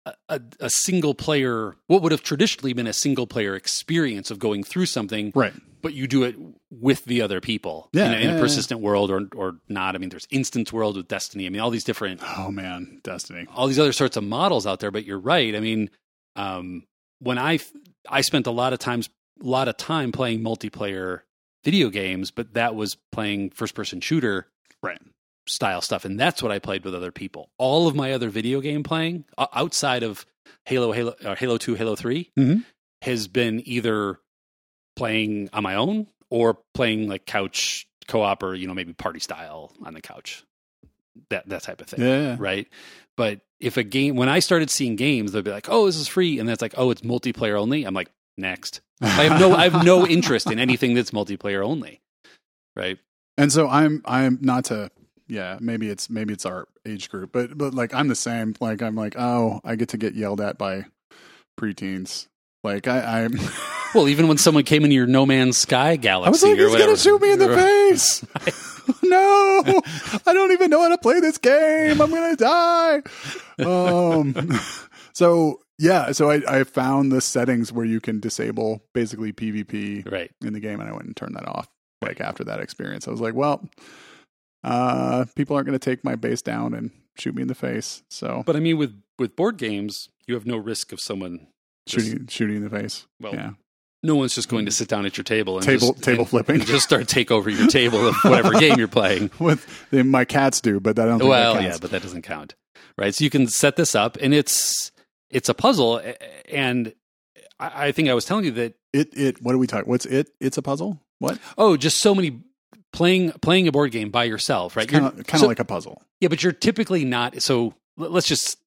a, a, a single player what would have traditionally been a single player experience of going through something Right. But you do it with the other people Yeah, in, a, in yeah, a yeah. persistent world or or not i mean there's instance world with destiny i mean all these different Oh man, Destiny. all these other sorts of models out there but you're right i mean um when i i spent a lot of times a lot of time playing multiplayer video games but that was playing first person shooter Right. style stuff and that's what i played with other people all of my other video game playing outside of halo halo uh, halo 2 halo 3 Mhm. has been either playing on my own or playing like couch co-op or you know maybe party style on the couch that that type of thing Yeah. right but if a game when i started seeing games they'll be like oh this is free and then it's like oh it's multiplayer only i'm like next i have no i have no <laughs> interest in anything that's multiplayer only right And so I'm I'm not to yeah, maybe it's maybe it's our age group, but but like I'm the same. Like I'm like, oh, I get to get yelled at by preteens. Like I I'm <laughs> well even when someone came into your no man's sky galaxy I was like, or he's whatever gonna shoot me in the face. <laughs> no, I don't even know how to play this game. I'm gonna die. Um, <laughs> so yeah, so I, I found the settings where you can disable basically PvP right in the game, and I went and turned that off. Like after that experience, I was like, well, uh, people aren't going to take my base down and shoot me in the face. So but i mean with with board games you have no risk of someone just- shooting shooting in the face. well yeah, no one's just going to sit down at your table and Table- just, table and- flipping. and just start take over your table of whatever <laughs> game you're playing with my cats do, but I don't. Think well that yeah but that doesn't count right so you can set this up and it's it's a puzzle and i, I think i was telling you that it it. What are we talking? What's it? It's a puzzle. What? oh just so many playing playing a board game by yourself right Kind of You're- kind of so- like a puzzle. yeah but you're typically not so let's just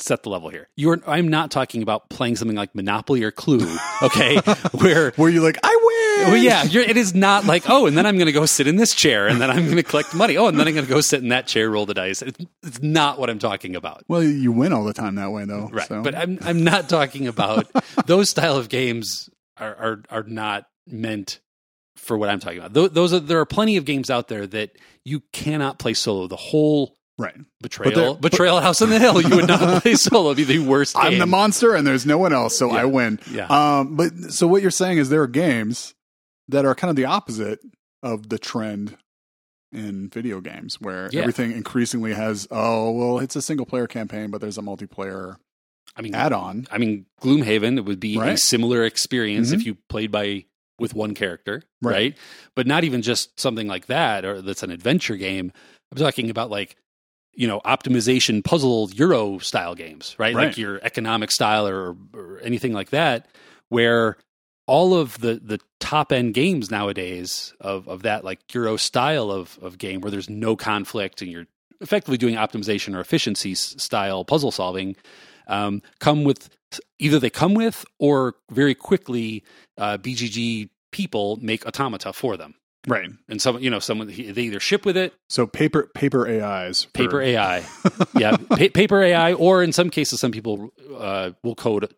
set the level here you're i'm not talking about playing something like monopoly or clue okay <laughs> where <laughs> Where you like, I win. Well, yeah, you're, it is not like oh, and then I'm going to go sit in this chair, and then I'm going to collect money. Oh, and then I'm going to go sit in that chair, roll the dice. It's, it's not what I'm talking about, Well, you win all the time that way, though. right? so. But I'm I'm not talking about <laughs> those style of games are are are not meant for what I'm talking about. Those, those are there are plenty of games out there that you cannot play solo. The whole right. betrayal they're- betrayal at house on the hill, you would not play <laughs> solo. It'd be the worst. I'm game. the monster, and there's no one else, so Yeah. I win. Yeah. Um, but so what you're saying is there are games that are kind of the opposite of the trend in video games, where Yeah. everything increasingly has oh well, it's a single player campaign, but there's a multiplayer I mean, add-on. I mean, Gloomhaven it would be a similar experience Mhm. if you played by with one character, Right. right. But not even just something like that, or that's an adventure game. I'm talking about like you know optimization puzzle Euro style games, right? Right. Like your economic style or, or anything like that, where all of the the top end games nowadays of of that like Euro style of of game where there's no conflict and you're effectively doing optimization or efficiency style puzzle solving um, come with either they come with or very quickly uh, BGG people make automata for them. Right. And some, you know, someone they either ship with it, So paper paper AIs. for- paper AI, yeah, <laughs> pa- paper AI, or in some cases, some people uh, will code,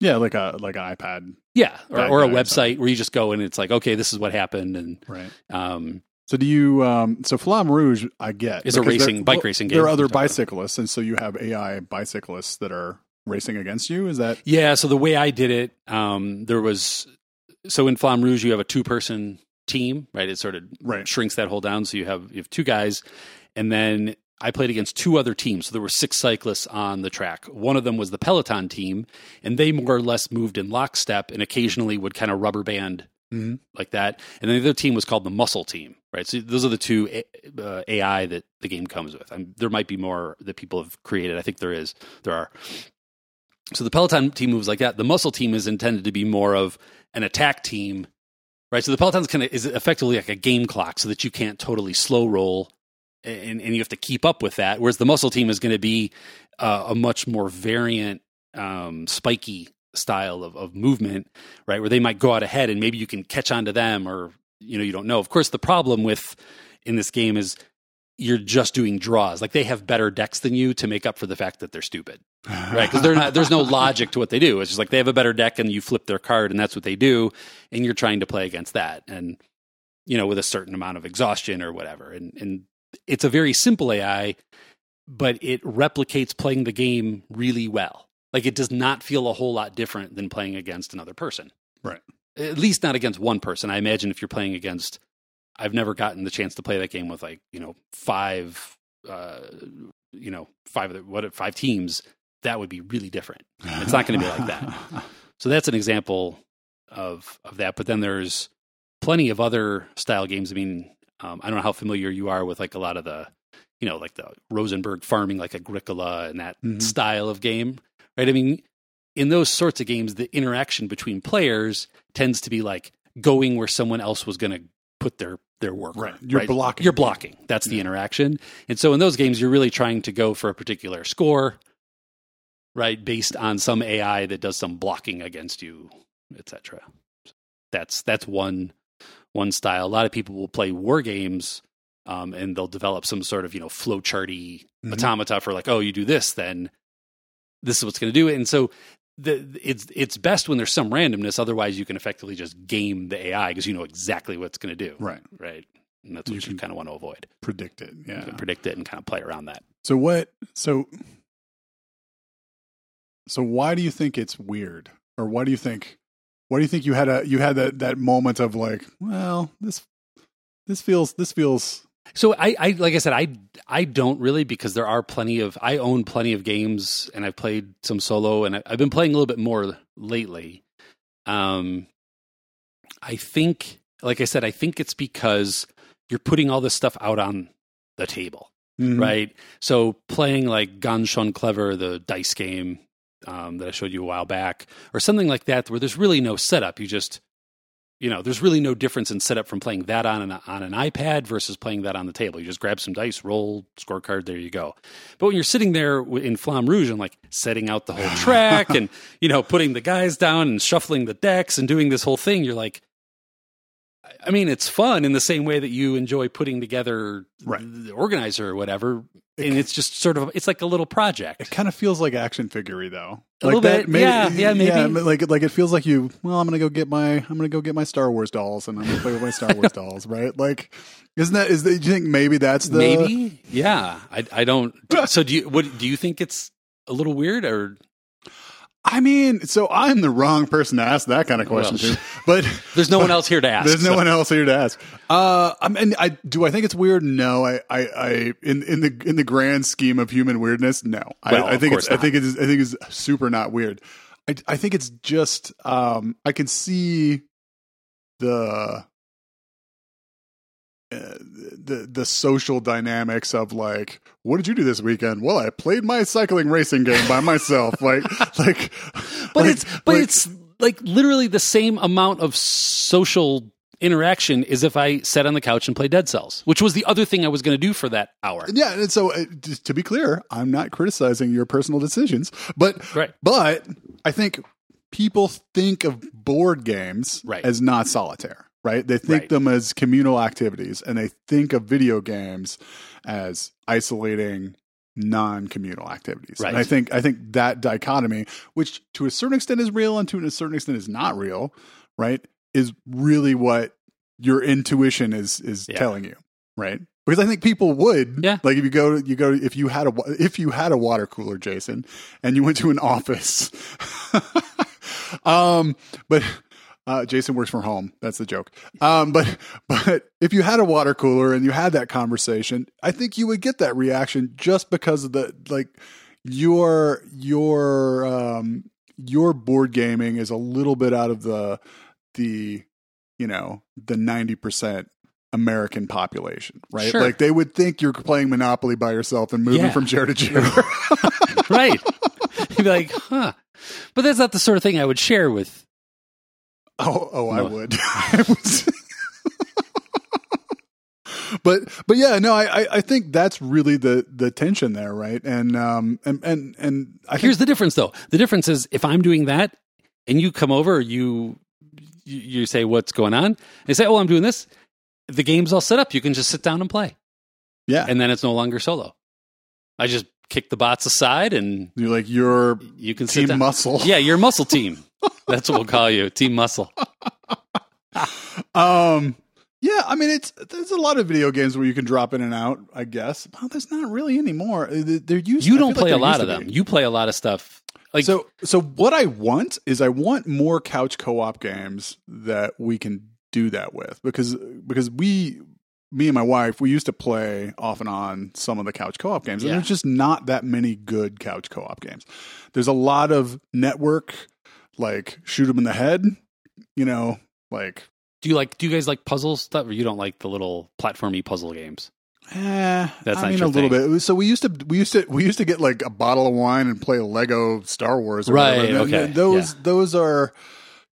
Yeah, like a like an iPad. yeah, or, or a website where you just go and it's like, okay, this is what happened, and Right. um, So do you? Um, so Flamme Rouge, I get is a racing- bike well, racing game. There are other we're about. bicyclists, and so you have AI bicyclists that are racing against you. Is that Yeah, so the way I did it, um, there was so in Flamme Rouge you have a two person team, right? It sort of Right. shrinks that whole down. So you have you have two guys, and then I played against two other teams. So there were six cyclists on the track. One of them was the Peloton team, and they more or less moved in lockstep and occasionally would kind of rubber band Mhm. like that. And then the other team was called the Muscle Team, right? So those are the two uh, AI that the game comes with. And there might be more that people have created. I think there is. There are. So the Peloton team moves like that. The muscle team is intended to be more of an attack team, right? So the Peloton's kind of is effectively like a game clock, so that you can't totally slow roll, and, and you have to keep up with that. Whereas the muscle team is going to be uh, a much more variant, um, spiky style of, of movement, right? Where they might go out ahead, and maybe you can catch on to them, or you know you don't know. Of course, the problem with in this game is you're just doing draws. Like they have better decks than you to make up for the fact that they're stupid, <laughs> right? Because they're not. There's no logic to what they do. It's just like they have a better deck, and you flip their card, and that's what they do, and you're trying to play against that, and you know, with a certain amount of exhaustion or whatever. And and it's a very simple AI, but it replicates playing the game really well. Like it does not feel a whole lot different than playing against another person. Right. At least not against one person. I imagine if you're playing against I've never gotten the chance to play that game with like you know five, uh, you know five what five teams. That would be really different. It's not going to be like that. <laughs> So that's an example of of that. But then there's plenty of other style games. I mean, um, I don't know how familiar you are with like a lot of the, you know, like the Rosenberg farming, like Agricola and that mm-hmm. style of game, right? I mean, in those sorts of games, the interaction between players tends to be like going where someone else was going to put their their work. Right. You're right? blocking. You're blocking. That's the interaction. And so in those games, you're really trying to go for a particular score, right, based on some AI that does some blocking against you, etc. That's that's one one style. A lot of people will play war games. Um, and they'll develop some sort of you know flowcharty mm-hmm. automata for like, oh, you do this, then this is what's going to do it. And so the, it's it's best when there's some randomness. Otherwise, you can effectively just game the AI because you know exactly what it's going to do. Right. Right. And that's what you, you kind of want to avoid. Predict it. Yeah. predict it and kind of play around that. So what? So so why do you think it's weird, or why do you think? Why do you think you had a you had that that moment of like, well, this this feels this feels so I, I, like I said, I I don't really because there are plenty of I own plenty of games and I've played some solo and I, have been playing a little bit more lately. Um, I think, like I said, I think it's because you're putting all this stuff out on the table, mm-hmm. right? So playing like Ganz Schön Clever, the dice game um, that I showed you a while back, or something like that, where there's really no setup. You just you know, there's really no difference in setup from playing that on an on an iPad versus playing that on the table. You just grab some dice, roll scorecard, there you go. But when you're sitting there in Flamme Rouge and like setting out the whole track <laughs> and you know putting the guys down and shuffling the decks and doing this whole thing, you're like, I mean, it's fun in the same way that you enjoy putting together right. the organizer or whatever and it's just sort of it's like a little project. It kind of feels like action figurey though. A like little that, bit, maybe, yeah, yeah, maybe. Yeah, like like it feels like you. Well, I'm gonna go get my I'm gonna go get my Star Wars dolls, and I'm gonna play with my Star Wars <laughs> dolls, right? Like, isn't that is? That, do you think maybe that's the maybe? Yeah, I I don't. <laughs> so do you? What do you think? It's a little weird, or I mean, so I'm the wrong person to ask that kind of question well, to, but <laughs> there's no one else here to ask. There's no one else here to ask. Uh, I mean, I do. I think it's weird. No, I, I, I in in the in the grand scheme of human weirdness, no. Well, I, I think it's. Not. I think it's. I think it's super not weird. I, I think it's just. Um, I can see the the the social dynamics of like what did you do this weekend well i played my cycling racing game by myself <laughs> like like but like, it's but like, it's like literally the same amount of social interaction is if i sat on the couch and played dead cells which was the other thing i was going to do for that hour yeah and so uh, to be clear i'm not criticizing your personal decisions but right. but i think people think of board games right. as not solitaire right? They think right. them as communal activities and they think of video games as isolating non-communal activities. Right. And I think I think that dichotomy, which to a certain extent is real and to a certain extent is not real, right? Is really what your intuition is is yeah. telling you, right? Because I think people would, yeah. Like if you go, you go. If you had a if you had a water cooler, Jason, and you went to an <laughs> office, <laughs> um, but uh, Jason works from home. That's the joke. Um, but <laughs> but if you had a water cooler and you had that conversation, I think you would get that reaction just because of the like your your um, your board gaming is a little bit out of the the you know the ninety percent American population, right? Sure. Like they would think you're playing Monopoly by yourself and moving yeah. from chair to chair. <laughs> right. You'd be like, huh. But that's not the sort of thing I would share with. Oh, oh, I No. would. <laughs> I was- but but yeah, no, I, I think that's really the the tension there, right? And um and and and I think Here's the difference, though. The difference is if I'm doing that and you come over, you you, you say what's going on. They say, "Oh, I'm doing this." The game's all set up. You can just sit down and play, yeah, and then it's no longer solo. I just kick the bots aside, and you're like your you can team muscle. Yeah, you're muscle team. <laughs> That's what we'll call you, team muscle. Um. Yeah, I mean, it's there's a lot of video games where you can drop in and out. I guess. Well, there's not really anymore. Uh, There used. You don't feel like play a lot of them. be. You play a lot of stuff. Like so so what I want is I want more couch co-op games that we can do that with because because we me and my wife we used to play off and on some of the couch co-op games and Yeah. there's just not that many good couch co-op games. There's a lot of network like shoot him in the head, you know, like do you like? Do you guys like puzzle stuff, or you don't like the little platformy puzzle games? Eh, That's I not mean a little thing. bit. So we used to we used to we used to get like a bottle of wine and play Lego Star Wars. Or whatever. Right, And okay, th- Those those are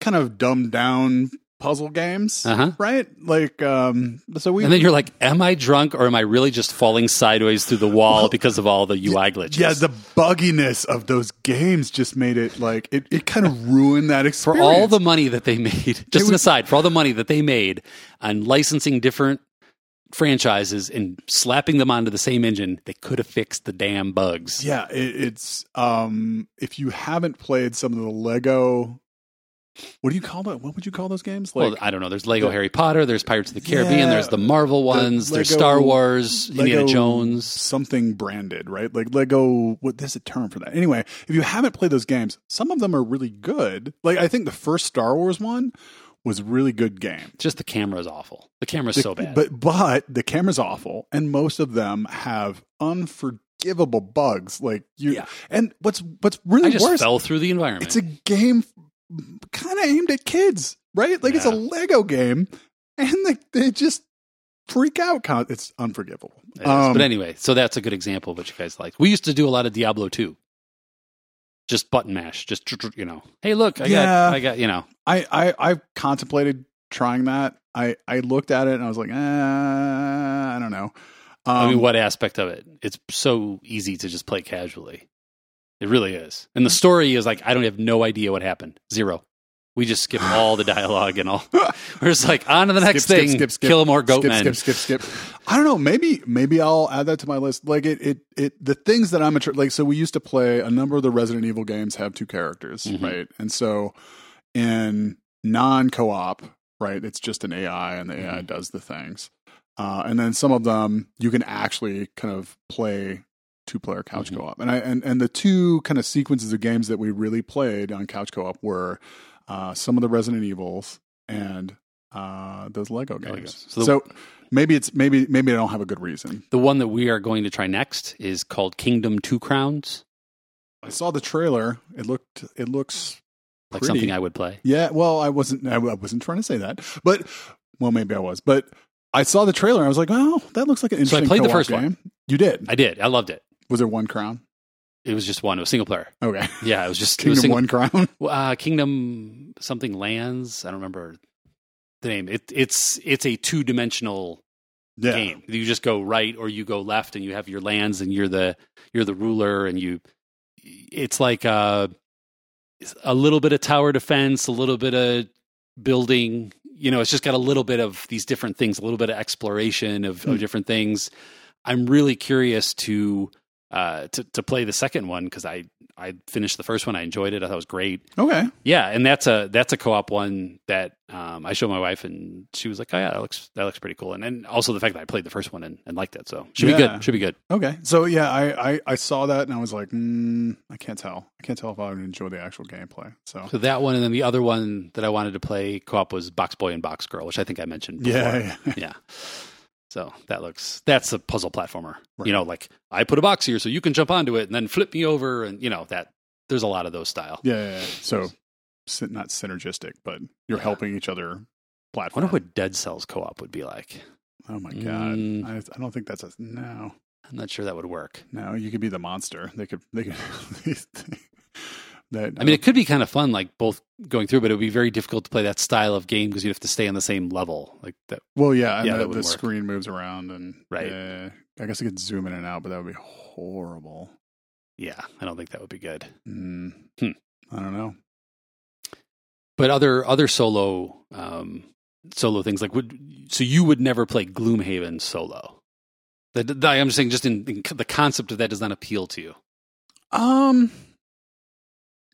kind of dumbed down puzzle games, Uh-huh. right? Like, um, so we And then you're like, "Am I drunk, or am I really just falling sideways through the wall because of all the UI glitches?" yeah, the bugginess of those games just made it like it, it kind of ruined that experience. <laughs> for all the money that they made, <laughs> just an aside, for all the money that they made on licensing different franchises and slapping them onto the same engine, they could have fixed the damn bugs. yeah, it, it's um, if you haven't played some of the Lego, what do you call that? What would you call those games? well, I don't know. There's Lego the- Harry Potter. There's Pirates of the Caribbean. Yeah, there's the Marvel ones. there's Lego- Star Wars. Indiana Lego Jones. something branded, right? Like Lego. What there's a term for that. Anyway, if you haven't played those games, some of them are really good. Like I think the first Star Wars one was a really good game. Just the camera is awful. The camera's The- so bad. But but the camera's awful, and most of them have unforgivable bugs. Like you, Yeah. and what's what's really I just worse, fell through the environment. it's a game kind of aimed at kids, right? Like it's a Lego game, and they they just freak out. It's unforgivable. It. Um, but anyway, so that's a good example of what you guys like. We used to do a lot of Diablo 2. Just button mash, just you know. Hey, look, I Yeah. got, I got, you know. I, I I contemplated trying that. I I looked at it and I was like, eh, I don't know. Um, I mean, what aspect of it? It's so easy to just play casually. It really is. And the story is like, I don't have no idea what happened. Zero. We just skip <sighs> all the dialogue and all. <laughs> We're just like on to the next skip, thing. skip, skip, kill more goat skip, men. skip, skip, skip. I don't know. Maybe maybe I'll add that to my list. Like it it it the things that I'm attra- like. So we used to play a number of the Resident Evil games have two characters, Mhm. right? And so in non co-op, right, it's just an AI and the AI Mhm. does the things. Uh, and then some of them you can actually kind of play two player couch Mhm. co-op. And I and and the two kind of sequences of games that we really played on couch co-op were uh, some of the Resident Evils and uh, those Lego Lego. games. So So, the- maybe it's maybe maybe I don't have a good reason. The one that we are going to try next is called Kingdom Two Crowns, I saw the trailer. It looked it looks like pretty. something I would play. Yeah, well, I wasn't I wasn't trying to say that, but well, maybe I was. But I saw the trailer. I was like, oh, that looks like an So I interesting. played the one. game. You did. I did. I loved it. Was there one crown? It was just one. It was single player. Okay, Yeah, it was just it was Kingdom single, One crown. <laughs> Uh, Kingdom something lands. I don't remember the name. It, it's it's a two dimensional Yeah, game. You just go right or you go left, and you have your lands, and you're the you're the ruler, and you. It's like a a little bit of tower defense, a little bit of building. You know, it's just got a little bit of these different things, a little bit of exploration of, Hmm. of different things. I'm really curious to uh, to to play the second one because I I finished the first one. I enjoyed it. I thought it was great. Okay. Yeah, and that's a that's a co-op one that um, I showed my wife, and she was like, "Oh yeah, that looks that looks pretty cool." And and also the fact that I played the first one and, and liked it, so should be good. Should be good. Okay. So yeah, I I, I saw that and I was like, mm, I can't tell. I can't tell if I would enjoy the actual gameplay. So So that one, and then the other one that I wanted to play co-op was Box Boy and Box Girl, which I think I mentioned. Before. yeah, yeah. yeah. So that looks that's a puzzle platformer. Right. You know, like I put a box here so you can jump onto it and then flip me over, and you know that there's a lot of those style. Yeah, yeah, yeah. So not synergistic, but you're Yeah. helping each other I platform. wonder what Dead Cells co-op would be like. oh my god. Mm. I, I don't think that's a no. I'm not sure that would work. No, you could be the monster. They could they could <laughs> That I mean, it could be kind of fun, like both going through, but it would be very difficult to play that style of game because you'd have to stay on the same level. Like that. well, yeah, and Yeah, the, the screen moves around, and Right. uh, I guess I could zoom in and out, but that would be horrible. Yeah, I don't think that would be good. Mm, Hmm. I don't know. But other other solo um, solo things like would so you would never play Gloomhaven solo. That, that- I'm just saying, just in, in the concept of that does not appeal to you. Um,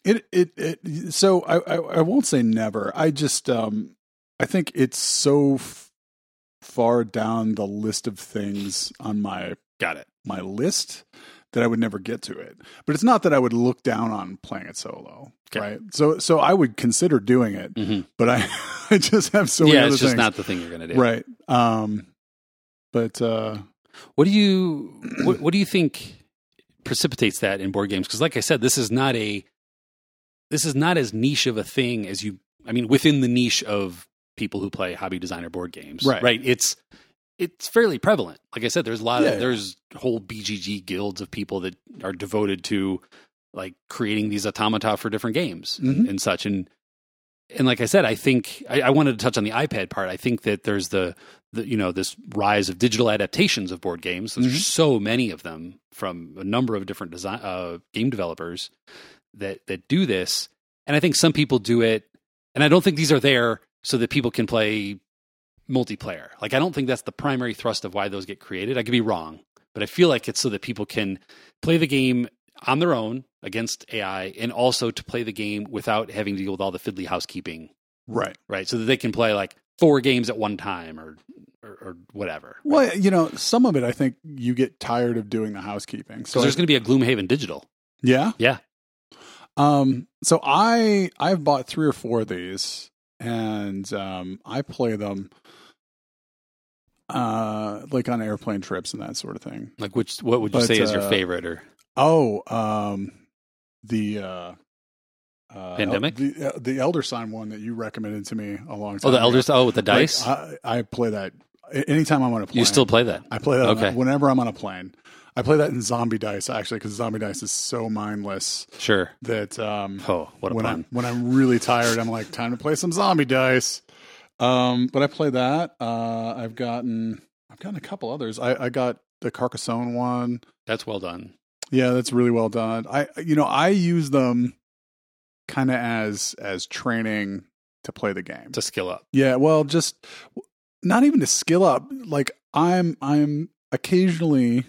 it it, it so I, I I won't say never. I just um I think it's so f- far down the list of things on my Got it. my list that I would never get to it. But it's not that I would look down on playing it solo, Okay. right? So so I would consider doing it, hmm but I <laughs> I just have so many yeah, other it's just things. not the thing you're going to do. right. Um, but uh, What do you what, what do you think precipitates that in board games? Because, like I said, this is not a this is not as niche of a thing as you. I mean, within the niche of people who play hobby designer board games, Right. Right. It's it's fairly prevalent. Like I said, there's a lot Yeah. of there's whole BGG guilds of people that are devoted to like creating these automata for different games Mhm. and such. And and like I said, I think I, I wanted to touch on the iPad part. I think that there's the, the you know this rise of digital adaptations of board games. There's Mhm. so many of them from a number of different design uh, game developers that that do this. And I think some people do it, and I don't think these are there so that people can play multiplayer. Like I don't think that's the primary thrust of why those get created. I could be wrong, but I feel like it's so that people can play the game on their own against AI, and also to play the game without having to deal with all the fiddly housekeeping right. right? So that they can play like four games at one time or or, or whatever. Well, you know, some of it I think you get tired of doing the housekeeping. So So there's going to be a Gloomhaven digital. yeah, Yeah. Um, so I I've bought three or four of these, and um, I play them uh like on airplane trips and that sort of thing. Like which what would you But, say is your uh, favorite or Oh, um, the uh, uh, Pandemic? the uh, the Elder Sign one that you recommended to me a long time. Oh, the ago. elders oh with the Like, dice? I, I play that anytime I'm on a plane. you still play that? I play that Okay. whenever I'm on a plane. I play that in Zombie Dice actually because Zombie Dice is so mindless Sure. that um, Oh, what a when pun. I'm when I'm really tired, I'm like, time to play some zombie dice. Um, but I play that. Uh, I've gotten I've gotten a couple others. I, I got the Carcassonne one. That's well done. Yeah, that's really well done. I you know I use them kind of as as training to play the game. To skill up. Yeah, well, just not even to skill up. Like I'm, I'm occasionally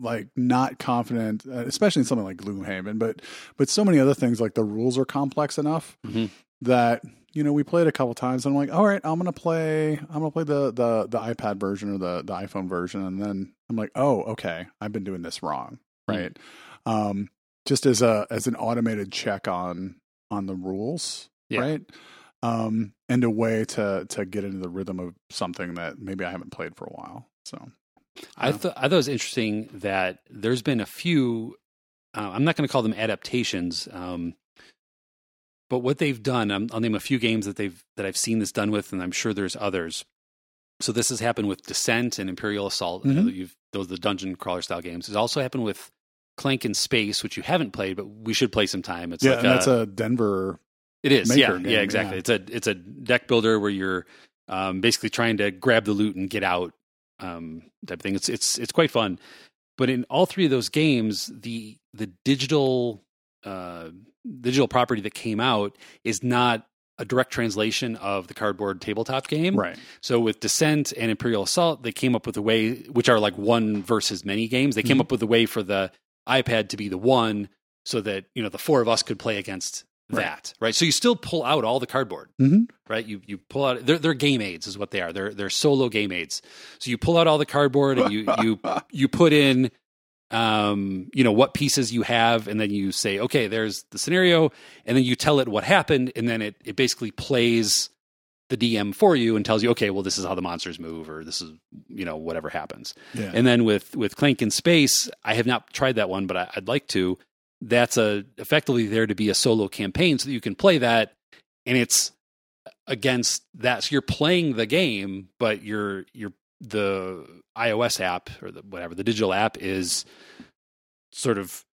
like not confident, uh, especially in something like Gloomhaven. But but so many other things like the rules are complex enough Mhm. that you know we played a couple times. And I'm like, all right, I'm gonna play. I'm gonna play the the the iPad version or the the iPhone version, and then I'm like, oh, okay, I've been doing this wrong, Hmm. right? Um, just as a as an automated check on on the rules, Yeah. right? Um, and a way to to get into the rhythm of something that maybe I haven't played for a while. So I Yeah. thought I thought it was interesting that there's been a few. Uh, I'm not going to call them adaptations, um, but what they've done, um, I'll name a few games that they've that I've seen this done with, and I'm sure there's others. So this has happened with Descent and Imperial Assault. Mhm. you've those are the dungeon crawler style games. It's also happened with Clank in Space, which you haven't played, but we should play sometime. It's yeah, like and that's a Denver. It is, maker yeah, game, yeah, exactly. yeah. It's a it's a deck builder where you're um, basically trying to grab the loot and get out, um, type of thing. It's it's it's quite fun. But in all three of those games, the the digital uh, digital property that came out is not a direct translation of the cardboard tabletop game. Right. So with Descent and Imperial Assault, they came up with a way, which are like one versus many games. They came Mhm. up with a way for the iPad to be the one, so that you know the four of us could play against. That, right? So you still pull out all the cardboard, Mhm. right? You you pull out they're, they're game aids is what they are. They're they're solo game aids. So you pull out all the cardboard and you you <laughs> you put in um you know what pieces you have and then you say okay there's the scenario and then you tell it what happened and then it it basically plays the DM for you and tells you okay well this is how the monsters move or this is you know whatever happens Yeah. and then with with Clank in Space, I have not tried that one, but I, I'd like to. That's a effectively there to be a solo campaign so that you can play that, and it's against that. So you're playing the game, but you're you're the iOS app or the whatever the digital app is sort of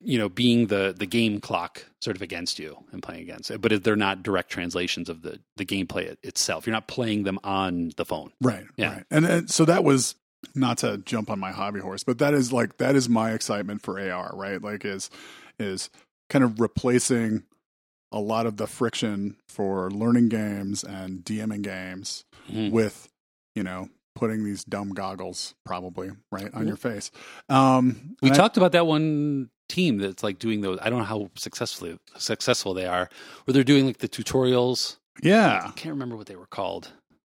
you know being the the game clock sort of against you and playing against it but they're not direct translations of the the gameplay itself you're not playing them on the phone Right. Yeah. Right. And, and so that was not to jump on my hobby horse, but that is like that is my excitement for AR, right? Like is is kind of replacing a lot of the friction for learning games and DMing games Mhm. with, you know, putting these dumb goggles probably right on your face. Um we and I- talked about that one team that's like doing those i don't know how successfully successful they are where they're doing like the tutorials Yeah. i can't remember what they were called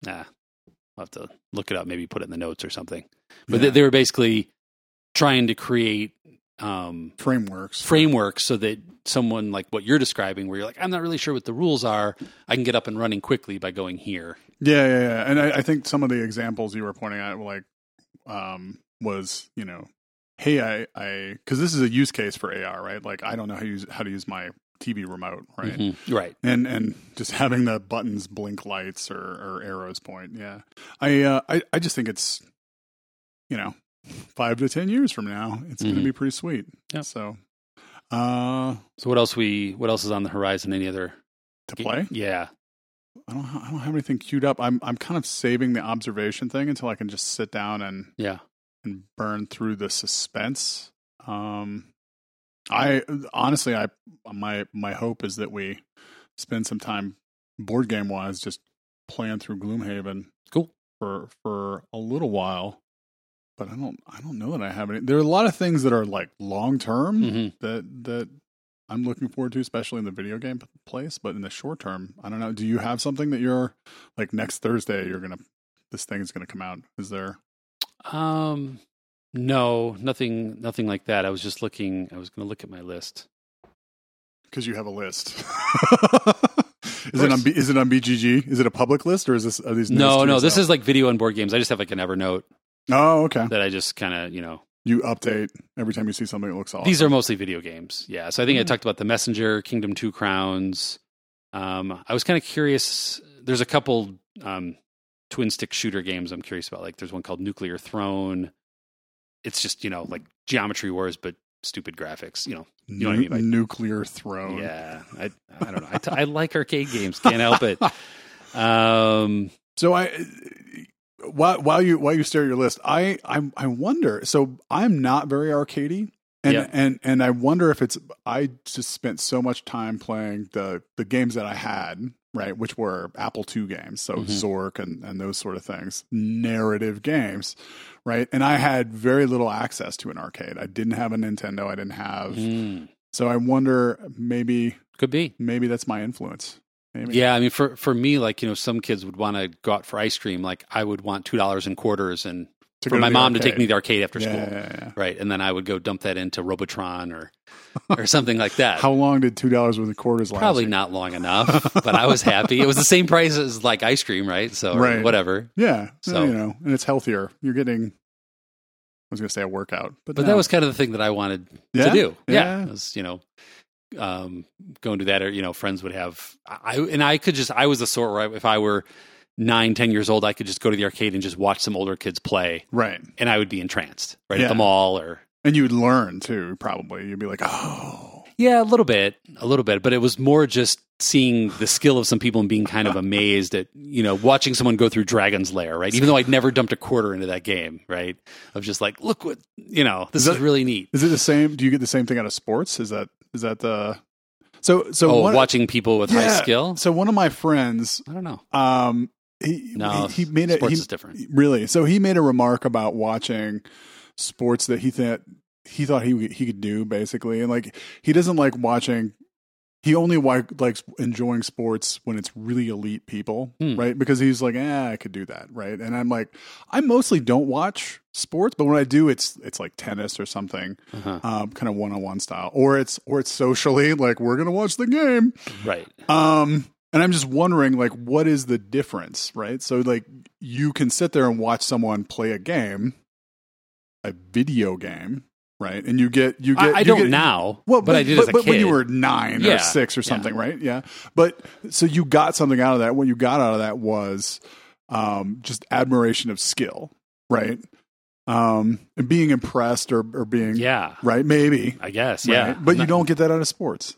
nah i'll have to look it up maybe put it in the notes or something but they, Yeah. they were basically trying to create um frameworks. framework so that someone like what you're describing where you're like i'm not really sure what the rules are i can get up and running quickly by going here Yeah, yeah, yeah. And I, I think some of the examples you were pointing out, like, um, was you know, hey, I, I, because this is a use case for AR, right? Like, I don't know how to use how to use my TV remote, right? Mhm. right And and just having the buttons blink lights or, or arrows point. Yeah, I, uh, I, I just think it's, you know, five to ten years from now, it's going Mhm. to be pretty sweet. Yeah. So, uh, so what else we what else is on the horizon any other to play. yeah I don't, I don't have anything queued up. I'm, I'm kind of saving the observation thing until I can just sit down and yeah and burn through the suspense. Um, I honestly, I my my hope is that we spend some time board game wise just playing through Gloomhaven. Cool. for for a little while, but I don't I don't know that I have any. There are a lot of things that are like long term hmm that that I'm looking forward to, especially in the video game place. But in the short term, I don't know. Do you have something that you're like next Thursday? You're gonna this thing is gonna come out. Is there? Um, no, nothing, nothing like that. I was just looking. I was going to look at my list. Because you have a list. <laughs> is it on B, is it on BGG? Is it a public list or is this are these? No, no, this is like video and board games. I just have like an Evernote oh okay. that I just kind of, you know, You update every time you see something that looks awesome. these are mostly video games. Yeah. So I think I Mhm. talked about the Messenger, Kingdom Two Crowns. Um, I was kind of curious. There's a couple um, twin stick shooter games I'm curious about. Like there's one called Nuclear Throne. It's just you know like Geometry Wars, but stupid graphics. You know. you know what I mean by- nuclear throne. Yeah. I I don't know. I, t- I like arcade games. Can't help it. <laughs> Um. So I while while you while you stare at your list, I I I wonder. So I'm not very arcadey, and Yeah. and and I wonder if it's I just spent so much time playing the the games that I had right, which were Apple II games, so Mhm. Zork and and those sort of things, narrative games, right. And I had very little access to an arcade. I didn't have a Nintendo. I didn't have. hmm, So I wonder maybe could be. maybe that's my influence. Maybe. Yeah, I mean, for for me, like you know, some kids would want to go out for ice cream. Like I would want two dollars and quarters, and for my mom to take me to the arcade after yeah, school, yeah, yeah. right? And then I would go dump that into Robotron or or something like that. How long did two dollars worth of quarters last? Probably not long enough, but I was happy. It was the same price as like ice cream, right? So Right. whatever. Yeah, So- you know, and it's healthier. You're getting. I was going to say a workout, but, But no. that was kind of the thing that I wanted to do. Yeah. Yeah, was, you know, um, going to that, or you know, friends would have. I and I could just. I was the sort where I, if I were nine, ten years old, I could just go to the arcade and just watch some older kids play, right. and I would be entranced right Yeah. at the mall or. And you'd learn too. Probably you'd be like, oh, Yeah, a little bit, a little bit, but it was more just seeing the skill of some people and being kind of amazed at, you know, watching someone go through Dragon's Lair, right? Even though I'd never dumped a quarter into that game, right? Of just like, look what, you know, this Is is, that- really neat. is it the same? Do you get the same thing out of sports? Is that is that the so so oh, one, watching people with high skill? So one of my friends, I don't know. um, he No, he, he made a sports he, is different. Really? So he made a remark about watching sports that he thought he thought he he could do basically, and like he doesn't like watching. He only wi- likes enjoying sports when it's really elite people, Hmm. right? Because he's like, eh, I could do that, right? And I'm like, I mostly don't watch sports, but when I do, it's it's like tennis or something, Uh-huh. um, kind of one on one style, or it's or it's socially like we're gonna watch the game, Right. um, and I'm just wondering, like, what is the difference, right? So, like, you can sit there and watch someone play a game, a video game, right? And you get you get. I, I you don't get, now, Well, but, I did as a but kid. when you were nine Yeah, or six or yeah. something, right? Yeah. But so you got something out of that. What you got out of that was um, just admiration of skill, right? um, and being impressed or, or being Yeah, right, maybe. I guess. right? Yeah, but you don't get that out of sports.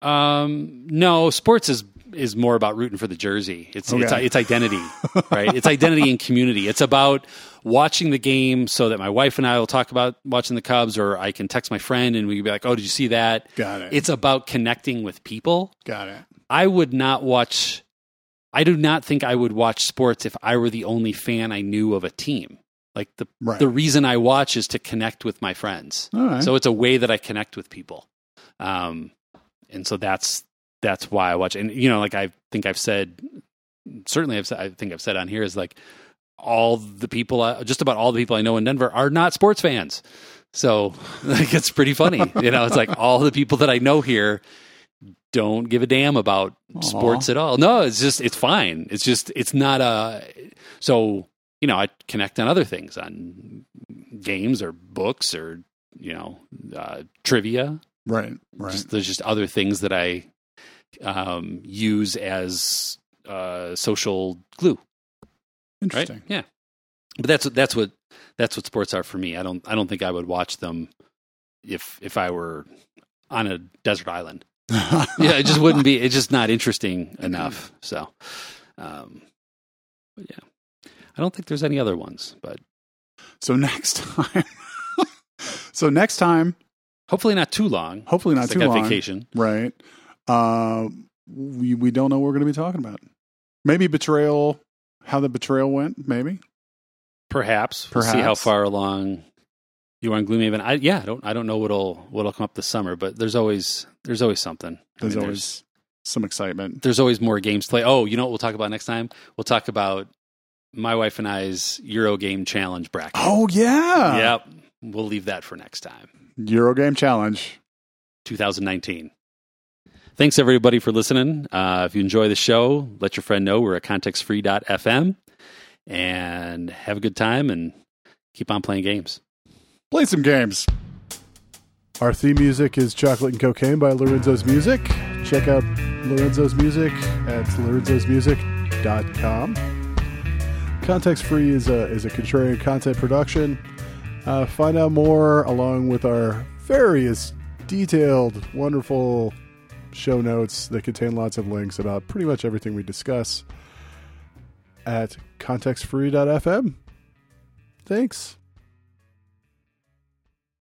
Um, no, sports is is more about rooting for the jersey. It's it's Okay. it's identity, right? It's identity and community. It's about watching the game so that my wife and I will talk about watching the Cubs, or I can text my friend and we can be like, "Oh, did you see that?" Got it. It's about connecting with people. Got it. I would not watch. I do not think I would watch sports if I were the only fan I knew of a team. Like the Right. the reason I watch is to connect with my friends. All right. So it's a way that I connect with people. Um, and so that's that's why I watch. And you know, like I think I've said, certainly I've said, I think I've said on here is like all the people, I, just about all the people I know in Denver are not sports fans. So <laughs> like it's pretty funny. you know, it's like <laughs> all the people that I know here don't give a damn about Aw. sports at all. No, it's just it's fine. It's just it's not a so you know I connect on other things on games or books or you know uh, trivia. right. Right. Just, there's just other things that I um, use as uh, social glue. Right? Interesting. Yeah, but that's that's what that's what sports are for me. I don't I don't think I would watch them if if I were on a desert island. <laughs> yeah, it just wouldn't be. It's just not interesting enough. So, um, but yeah, I don't think there's any other ones. But So next time, <laughs> so next time, hopefully not too long. hopefully not too long, vacation. right? Uh, we we don't know what we're going to be talking about. Maybe betrayal, how the betrayal went. Maybe Perhaps. We'll see how far along you are in Gloomhaven. I yeah, I don't I don't know what'll what'll come up this summer, but there's always there's always something. I there's mean, always some excitement. there's always more games to play. Oh, you know what we'll talk about next time? We'll talk about my wife and I's Euro game challenge bracket. Oh yeah, Yep. We'll leave that for next time. Eurogame challenge. 2019. Thanks everybody for listening. Uh, if you enjoy the show, let your friend know we're at contextfree.fm and have a good time and keep on playing games. Play some games. Our theme music is Chocolate and Cocaine by Lorenzo's Music. Check out Lorenzo's Music at lorenzosmusic.com. Context Free is a, is a contrarian content production. Uh, find out more along with our various detailed, wonderful show notes that contain lots of links about pretty much everything we discuss at contextfree.fm. Thanks.